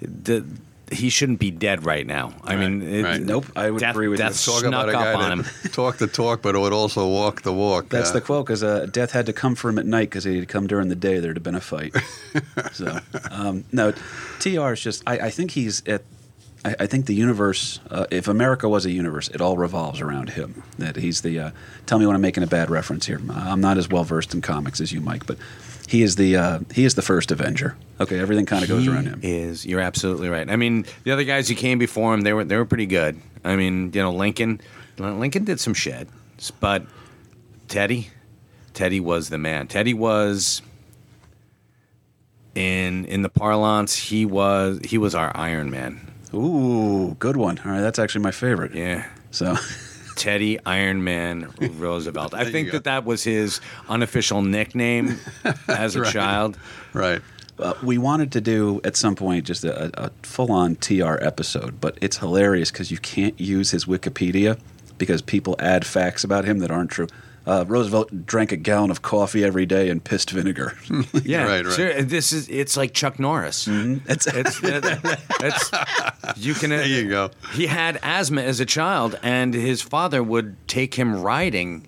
the, he shouldn't be dead right now. I right, mean, it, right. nope. I would death, agree with death you. Talk snuck about a up guy on that him. talk the talk, but would also walk the walk. That's uh, the quote because uh, death had to come for him at night because he'd come during the day. There'd have been a fight. so um, no, Tr is just. I, I think he's at. I, I think the universe. Uh, if America was a universe, it all revolves around him. That he's the. Uh, tell me when I'm making a bad reference here. I'm not as well versed in comics as you, Mike, but he is the uh, he is the first Avenger. Okay, everything kind of goes around him. Is you're absolutely right. I mean, the other guys who came before him, they were they were pretty good. I mean, you know, Lincoln, Lincoln did some shit, but Teddy, Teddy was the man. Teddy was in in the parlance, he was he was our Iron Man. Ooh, good one. All right, that's actually my favorite. Yeah. So. Teddy Iron Man Roosevelt. I think that that was his unofficial nickname as a Right. child. right. Uh, we wanted to do at some point just a, a full-on TR episode, but it's hilarious because you can't use his Wikipedia because people add facts about him that aren't true. Uh, Roosevelt drank a gallon of coffee every day and pissed vinegar. Yeah, Right, right. Sure, this is it's like Chuck Norris. It's- It's, it's you can. There you go. He had asthma as a child, and his father would take him riding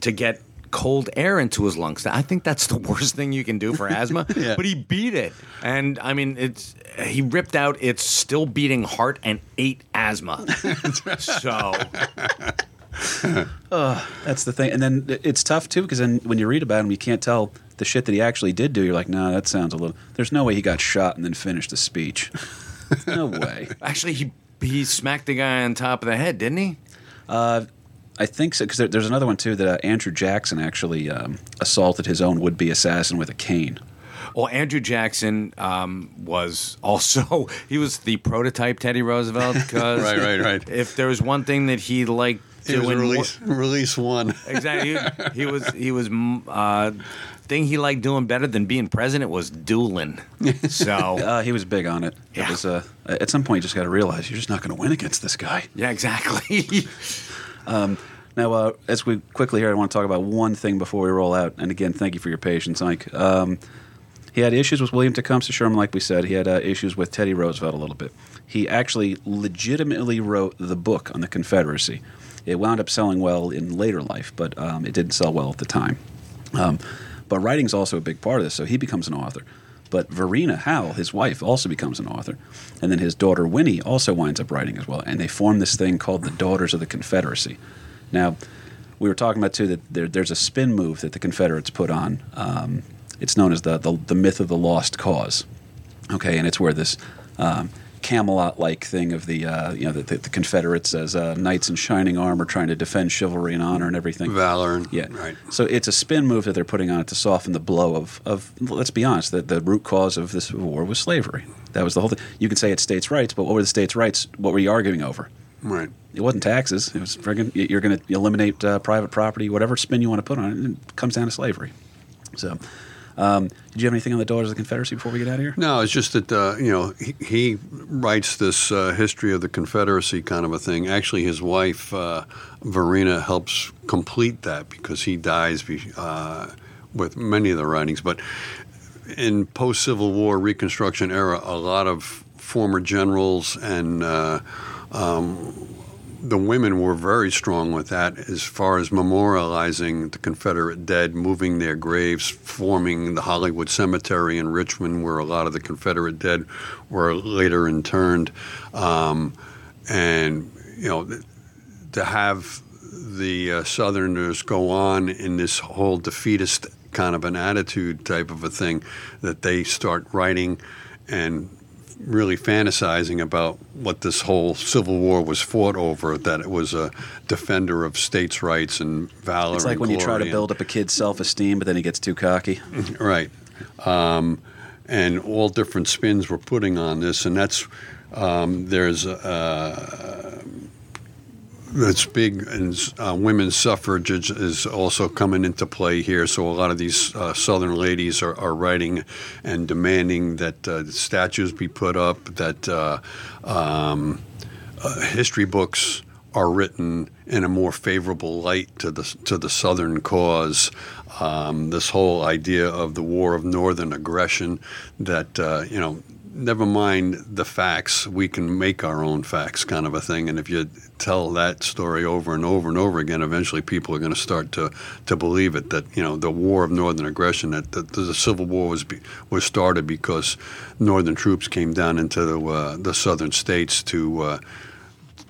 to get cold air into his lungs. I think that's the worst thing you can do for asthma. Yeah. But he beat it, and I mean, it's he ripped out its still beating heart and ate asthma. so That's the thing. And then it's tough too because then when you read about him, you can't tell the shit that he actually did do. You're like, no, that sounds a little. There's no way he got shot and then finished the speech. no way. actually, he he smacked the guy on top of the head, didn't he? I think so because there, there's another one too that uh, Andrew Jackson actually um, assaulted his own would-be assassin with a cane. Well, Andrew Jackson um, was also he was the prototype Teddy Roosevelt because Right, right, right. If there was one thing that he liked doing, release, release one. exactly, he, he was he was uh, thing he liked doing better than being president was dueling. So Uh, he was big on it. Yeah. It was uh, at some point you just got to realize you're just not going to win against this guy. yeah, exactly. Now, uh, as we quickly here, I want to talk about one thing before we roll out. And again, thank you for your patience, Mike. Um, he had issues with William Tecumseh Sherman, like we said. He had uh, issues with Teddy Roosevelt a little bit. He actually legitimately wrote the book on the Confederacy. It wound up selling well in later life, but um, it didn't sell well at the time. Um, but writing's also a big part of this, so he becomes an author. But Varina Howell, his wife, also becomes an author. And then his daughter Winnie also winds up writing as well. And they form this thing called the Daughters of the Confederacy. Now, we were talking about too that there, there's a spin move that the Confederates put on. Um, it's known as the, the the myth of the lost cause. Okay, and it's where this um, Camelot-like thing of the uh, you know the, the, the Confederates as uh, knights in shining armor trying to defend chivalry and honor and everything. Valor. And, Yeah. Right. So it's a spin move that they're putting on it to soften the blow of, of let's be honest, the, the root cause of this war was slavery. That was the whole thing. You can say it's states' rights, but what were the states' rights? What were you arguing over? Right. It wasn't taxes. It was friggin' you're going to eliminate uh, private property, whatever spin you want to put on it. It comes down to slavery. So, um, did you have anything on the Daughters of the Confederacy before we get out of here? No, it's just that uh, you know he, he writes this uh, history of the Confederacy kind of a thing. Actually, his wife uh, Varina helps complete that because he dies uh, with many of the writings. But in post Civil War Reconstruction era, a lot of former generals and uh, um, the women were very strong with that as far as memorializing the Confederate dead, moving their graves, forming the Hollywood Cemetery in Richmond, where a lot of the Confederate dead were later interned. Um, and, you know, to have the uh, Southerners go on in this whole defeatist kind of an attitude type of a thing, that they start writing and really fantasizing about what this whole Civil War was fought over, that it was a defender of states' rights and valor. It's like and when you try to and- build up a kid's self esteem, but then he gets too cocky. Right. Um, and all different spins we're putting on this, and that's um, there's uh, that's big, and uh, women's suffrage is, is also coming into play here. So a lot of these uh, Southern ladies are, are writing and demanding that uh, statues be put up, that uh, um, uh, history books are written in a more favorable light to the to the Southern cause. Um, this whole idea of the war of Northern aggression, that uh, you know, never mind the facts, we can make our own facts, kind of a thing. And if you tell that story over and over and over again, eventually people are going to start to to believe it. That you know, the war of Northern aggression, that the, the Civil War was be, was started because Northern troops came down into the, uh, the Southern states to. Uh,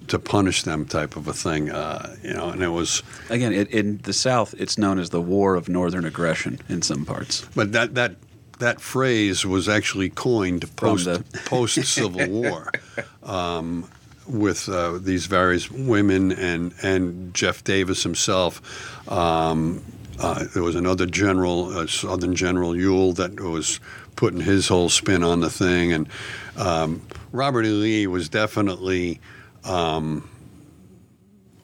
to punish them, type of a thing, uh, you know, and it was, Again, it, in the South, it's known as the War of Northern Aggression in some parts. but that that that phrase was actually coined post the- post Civil War, um, with uh, these various women and and Jeff Davis himself. Um, uh, there was another general, uh, Southern General Ewell, that was putting his whole spin on the thing, and um, Robert E. Lee was definitely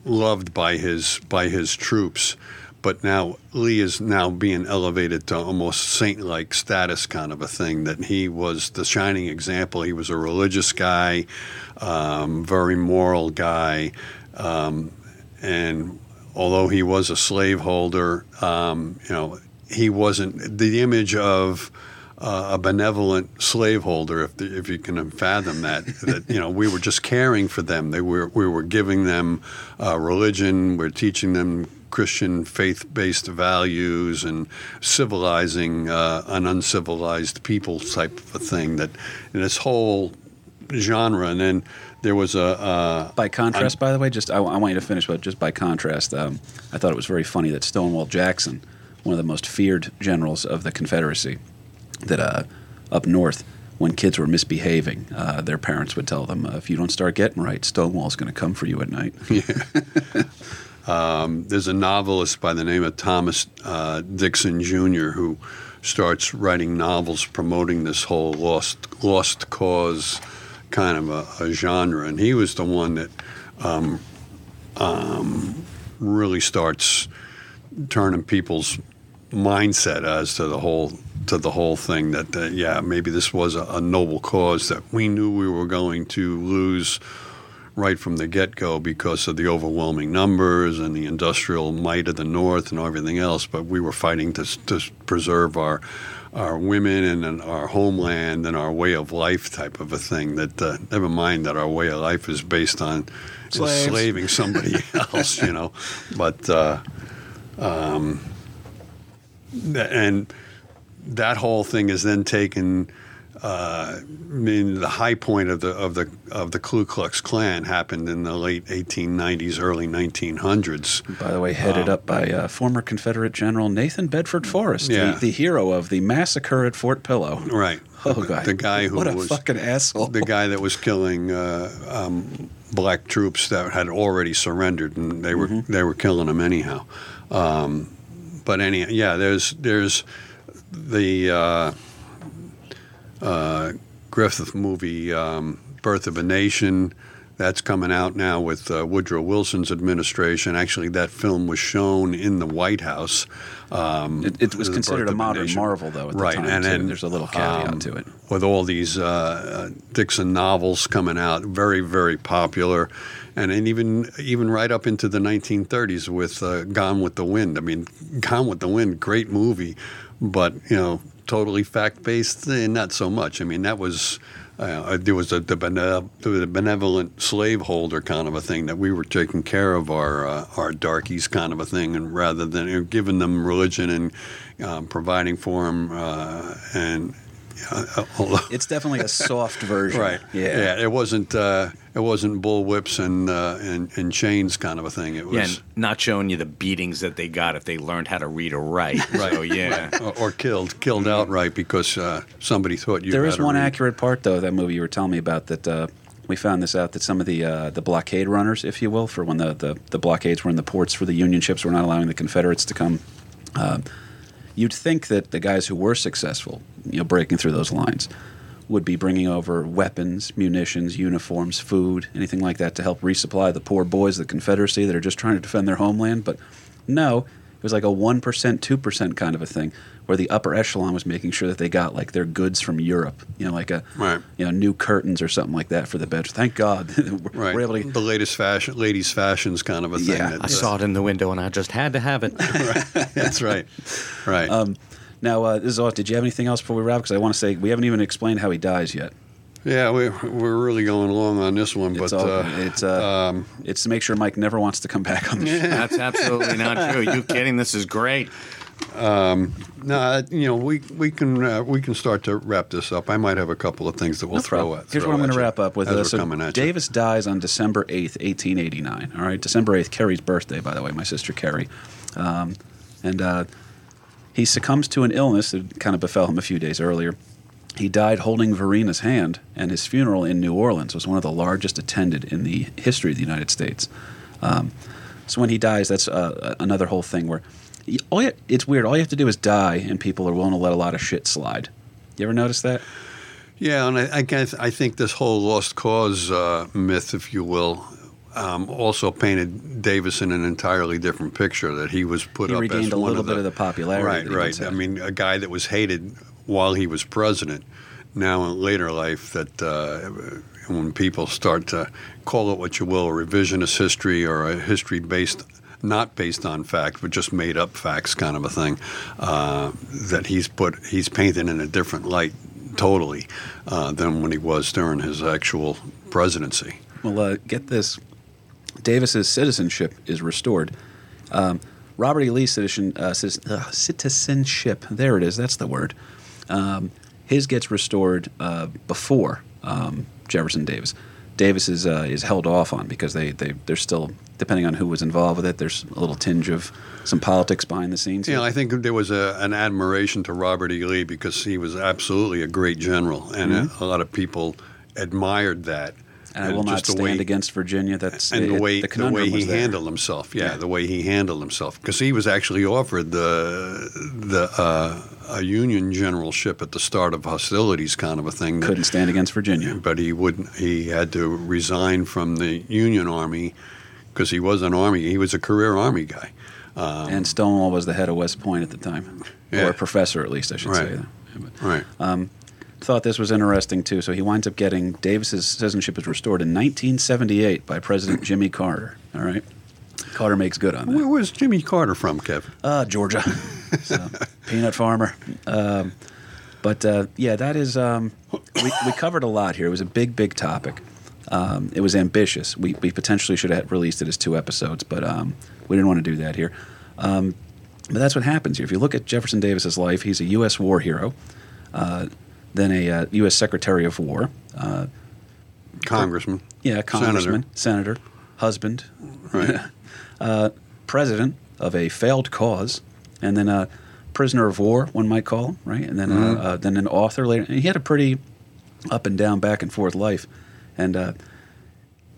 loved by his by his troops. But now Lee is now being elevated to almost saint-like status, kind of a thing. That he was the shining example. He was a religious guy, um, very moral guy, um, and although he was a slaveholder, um, you know, he wasn't the image of uh, a benevolent slaveholder, if the, if you can fathom that. that you know, we were just caring for them. They were we were giving them uh, religion. We're teaching them Christian faith-based values and civilizing uh, an uncivilized people type of a thing. That in this whole genre, and then there was a. Uh, By contrast, by the way, just I, I want you to finish, but just by contrast, um, I thought it was very funny that Stonewall Jackson, one of the most feared generals of the Confederacy, that uh, up north, when kids were misbehaving, uh, their parents would tell them, uh, "If you don't start getting right, Stonewall's going to come for you at night." there's a novelist by the name of Thomas uh, Dixon Jr. who starts writing novels promoting this whole lost lost cause kind of a, a genre, and he was the one that um, um, really starts turning people's mindset as to the whole to the whole thing. That uh, yeah, maybe this was a, a noble cause that we knew we were going to lose right from the get go because of the overwhelming numbers and the industrial might of the North and everything else. But we were fighting to, to preserve our our women and, and our homeland and our way of life type of a thing. That uh, never mind that our way of life is based on Slaves. enslaving somebody else, you know. But uh, um, and that whole thing is then taken. Uh, I mean, the high point of the of the of the Ku Klux Klan happened in the late 1890s, early 1900s. By the way, headed up by uh, former Confederate General Nathan Bedford Forrest, Yeah. the, the hero of the massacre at Fort Pillow. Right. Oh, God. The guy who what a was fucking asshole. the guy that was killing uh, um, black troops that had already surrendered, and they were Mm-hmm. they were killing them anyhow. Um, but any yeah, there's there's the uh, Griffith movie um, Birth of a Nation. That's coming out now with uh, Woodrow Wilson's administration. Actually, that film was shown in the White House. Um, It- it was considered a modern marvel, though, at the right, time, and then There's a little caveat um, to it. with all these uh, uh, Dixon novels coming out, very very popular, and then even even right up into the 1930s with uh, Gone with the Wind. I mean, Gone with the Wind, great movie, but you know, totally fact based, eh, not so much. I mean, that was. Uh, there was a the, the benevolent slaveholder kind of a thing that we were taking care of our uh, our darkies kind of a thing, and rather than you know, giving them religion and um, providing for them uh, and uh, It's definitely a soft version. Right. Yeah. Yeah. It wasn't. Uh, it wasn't bull whips and, uh, and and chains kind of a thing. It was. Yeah, and not showing you the beatings that they got if they learned how to read or write. Right. So, yeah. or, or killed, killed outright because uh, somebody thought you. There had is to one read. accurate part though that movie you were telling me about that uh, we found this out that some of the uh, the blockade runners, if you will, for when the, the, the blockades were in the ports for the Union ships, were not allowing the Confederates to come. Uh, you'd think that the guys who were successful, you know, breaking through those lines, would be bringing over weapons, munitions, uniforms, food, anything like that to help resupply the poor boys of the Confederacy that are just trying to defend their homeland. But no, it was like a 1%, 2% kind of a thing where the upper echelon was making sure that they got like their goods from Europe, you know, like a, Right. you know, new curtains or something like that for the beds. Thank God we're, Right. we're able to. the latest fashion, ladies' fashions kind of a thing. Yeah. that- I saw it in the window and I just had to have it. That's right. Right. Um, now, uh, this is all. Did you have anything else before we wrap? Because I want to say we haven't even explained how he dies yet. yeah, we, we're really going along on this one, It's but all, uh, it's uh, it's to make sure Mike never wants to come back on the show. That's absolutely not true. you kidding? This is great. no, you know, we we can uh, we can start to wrap this up. I might have a couple of things that we'll No throw at. Here's throw what I'm going to wrap up with. as Uh, we're so coming at you. Davis dies on December 8th, 1889. All right, December 8th, Carrie's birthday, by the way, my sister Carrie. Um, and uh, he succumbs to an illness that kind of befell him a few days earlier. He died holding Varina's hand, and his funeral in New Orleans was one of the largest attended in the history of the United States. Um, so when he dies, that's uh, another whole thing where all you, it's weird. All you have to do is die, and people are willing to let a lot of shit slide. You ever notice that? Yeah, and I, I guess I think this whole lost cause uh, myth, if you will, um, also painted Davis in an entirely different picture. That he was put He up regained as a one little of the, bit of the popularity Right, right. I mean, a guy that was hated while he was president. Now in later life, that uh, when people start to call it what you will, a revisionist history or a history based. Not based on fact, but just made up facts, kind of a thing. Uh, that he's put, he's painted in a different light, totally, uh, than when he was during his actual presidency. Well, uh, get this: Davis's citizenship is restored. Um, Robert E. Lee's citizen, uh, citizen, uh, citizenship, there it is. That's the word. Um, his gets restored uh, before um, Jefferson Davis. Davis is uh, is held off on because they they they're still depending on who was involved with it. There's a little tinge of some politics behind the scenes. Yeah, I think there was a, an admiration to Robert E. Lee because he was absolutely a great general, and a, a lot of people admired that. And I will not stand way- against Virginia. That's and it- the way the, the, way he handled himself. Yeah, Yeah. the way he handled himself because he was actually offered the the uh, a Union generalship at the start of hostilities, kind of a thing. that- Couldn't stand against Virginia. but he wouldn't. He had to resign from the Union Army because he was an army. He was a career army guy. and Stonewall was the head of West Point at the time, Yeah. or a professor at least, I should Right. say. But Right. Uh, thought this was interesting too. So he winds up getting Davis's citizenship is restored in 1978 by President Jimmy Carter. All right, Carter makes good on Where was Jimmy Carter from, Kev? Uh, Georgia, so, peanut farmer. Um, but uh, yeah, that is. Um, we, we covered a lot here. It was a big, big topic. Um, it was ambitious. We, we potentially should have released it as two episodes, but um, we didn't want to do that here. Um, but that's what happens here. If you look at Jefferson Davis's life, he's a U.S. war hero, uh, then a uh, U.S. Secretary of War, uh, Congressman. yeah, congressman, Senator. senator, husband, Right. uh, president of a failed cause, and then a prisoner of war, one might call him, right? And then uh, uh, then an author later. And he had a pretty up and down, back and forth life. And uh,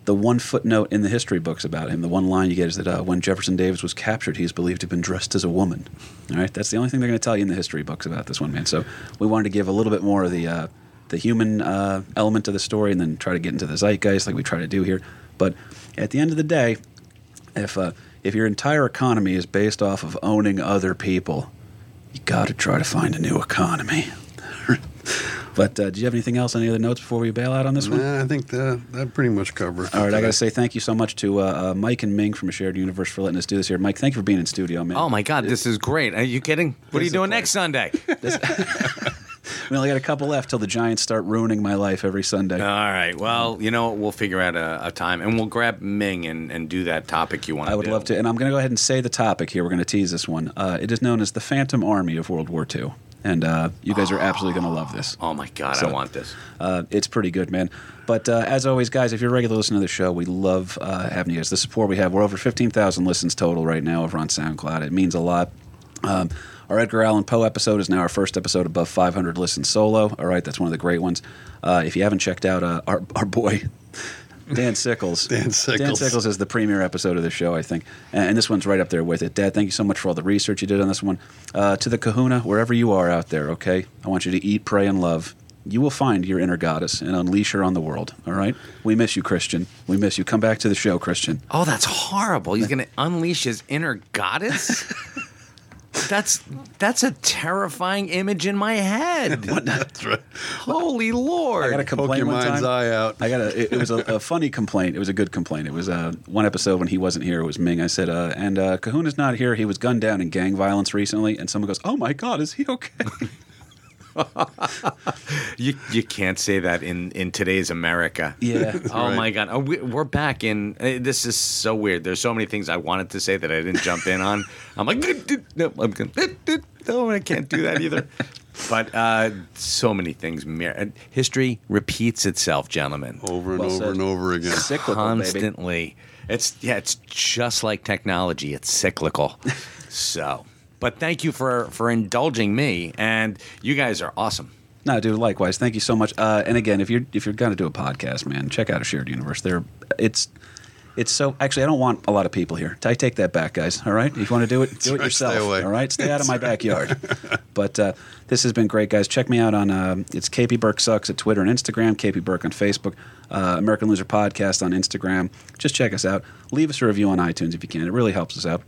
the one footnote in the history books about him, the one line you get is that uh, when Jefferson Davis was captured, he's believed to have been dressed as a woman. All right, that's the only thing they're going to tell you in the history books about this one man. So we wanted to give a little bit more of the uh, the human uh, element to the story, and then try to get into the zeitgeist like we try to do here. But at the end of the day, if uh, if your entire economy is based off of owning other people, you got to try to find a new economy. But uh, do you have anything else? Any other notes before we bail out on this one? Nah, I think that that pretty much covers. it All right, I got to say thank you so much to uh, uh, Mike and Ming from A Shared Universe for letting us do this here. Mike, thank you for being in studio, man. Oh my God, this is great. Are you kidding? What are you is a doing next Sunday? We only got a couple left till the Giants start ruining my life every Sunday. All right. Well, you know, we'll figure out a, a time, and we'll grab Ming and, and do that topic you want. To. I would love to, and I'm going to go ahead and say the topic here. We're going to tease this one. Uh, it is known as the Phantom Army of World War II, and uh, you guys are absolutely going to love this. Oh my God, So- I want this. Uh, it's pretty good, man. But uh, as always, guys, if you're a regular listener to the show, we love uh, having you guys. The support we have, we're over 15,000 listens total right now over on SoundCloud. It means a lot. Um, our Edgar Allan Poe episode is now our first episode above 500 listens solo. All right, that's one of the great ones. Uh, if you haven't checked out uh, our, our boy, Dan Sickles. Dan Sickles. Dan Sickles is the premier episode of the show, I think. And, and this one's right up there with it. Dad, thank you so much for all the research you did on this one. Uh, to the kahuna, wherever you are out there, okay? I want you to eat, pray, and love. You will find your inner goddess and unleash her on the world, all right? We miss you, Christian. We miss you. Come back to the show, Christian. Oh, that's horrible. He's going to unleash his inner goddess. That's that's a terrifying image in my head. That's right. Holy Lord! I got a Poke complaint your one mind's time. eye out. I got a. It, it was a, a funny complaint. It was a good complaint. It was uh, one episode when he wasn't here. It was Ming. I said, uh, and uh, Kahuna's not here. He was gunned down in gang violence recently. And someone goes, "Oh my God, is he okay?" You you can't say that in in today's America. Yeah. Oh right. my God! Oh, we, we're back in. uh, This is so weird. There's so many things I wanted to say that I didn't jump in on. I'm like, no, I'm going. No, I can't do that either. But uh, so many things. mir- uh, History repeats itself, gentlemen. Over and Well over said. and over again. Cyclical, baby. constantly. It's yeah, it's just like technology. It's cyclical. so, but thank you for for indulging me, and you guys are awesome. No, dude. Likewise, thank you so much. Uh, and again, if you're if you're gonna do a podcast, man, check out a shared universe. There, it's it's so. Actually, I don't want a lot of people here. I take that back, guys. All right, if you want to do it, do it right, yourself. stay away. All right, stay out of my backyard. but uh, this has been great, guys. Check me out on um it's KP Burke sucks at Twitter and Instagram. KP Burke on Facebook. Uh, American Loser Podcast on Instagram. Just check us out. Leave us a review on iTunes if you can. It really helps us out.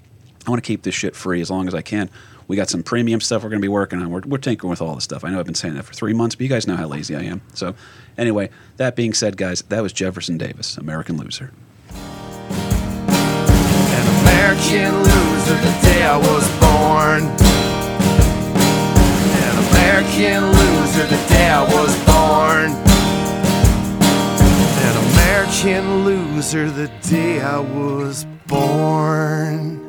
I want to keep this shit free as long as I can. We got some premium stuff we're going to be working on. We're, we're tinkering with all this stuff. I know I've been saying that for three months, but you guys know how lazy I am. So, anyway, that being said, guys, that was Jefferson Davis, American Loser. An American loser the day I was born. An American loser the day I was born. An American loser the day I was born.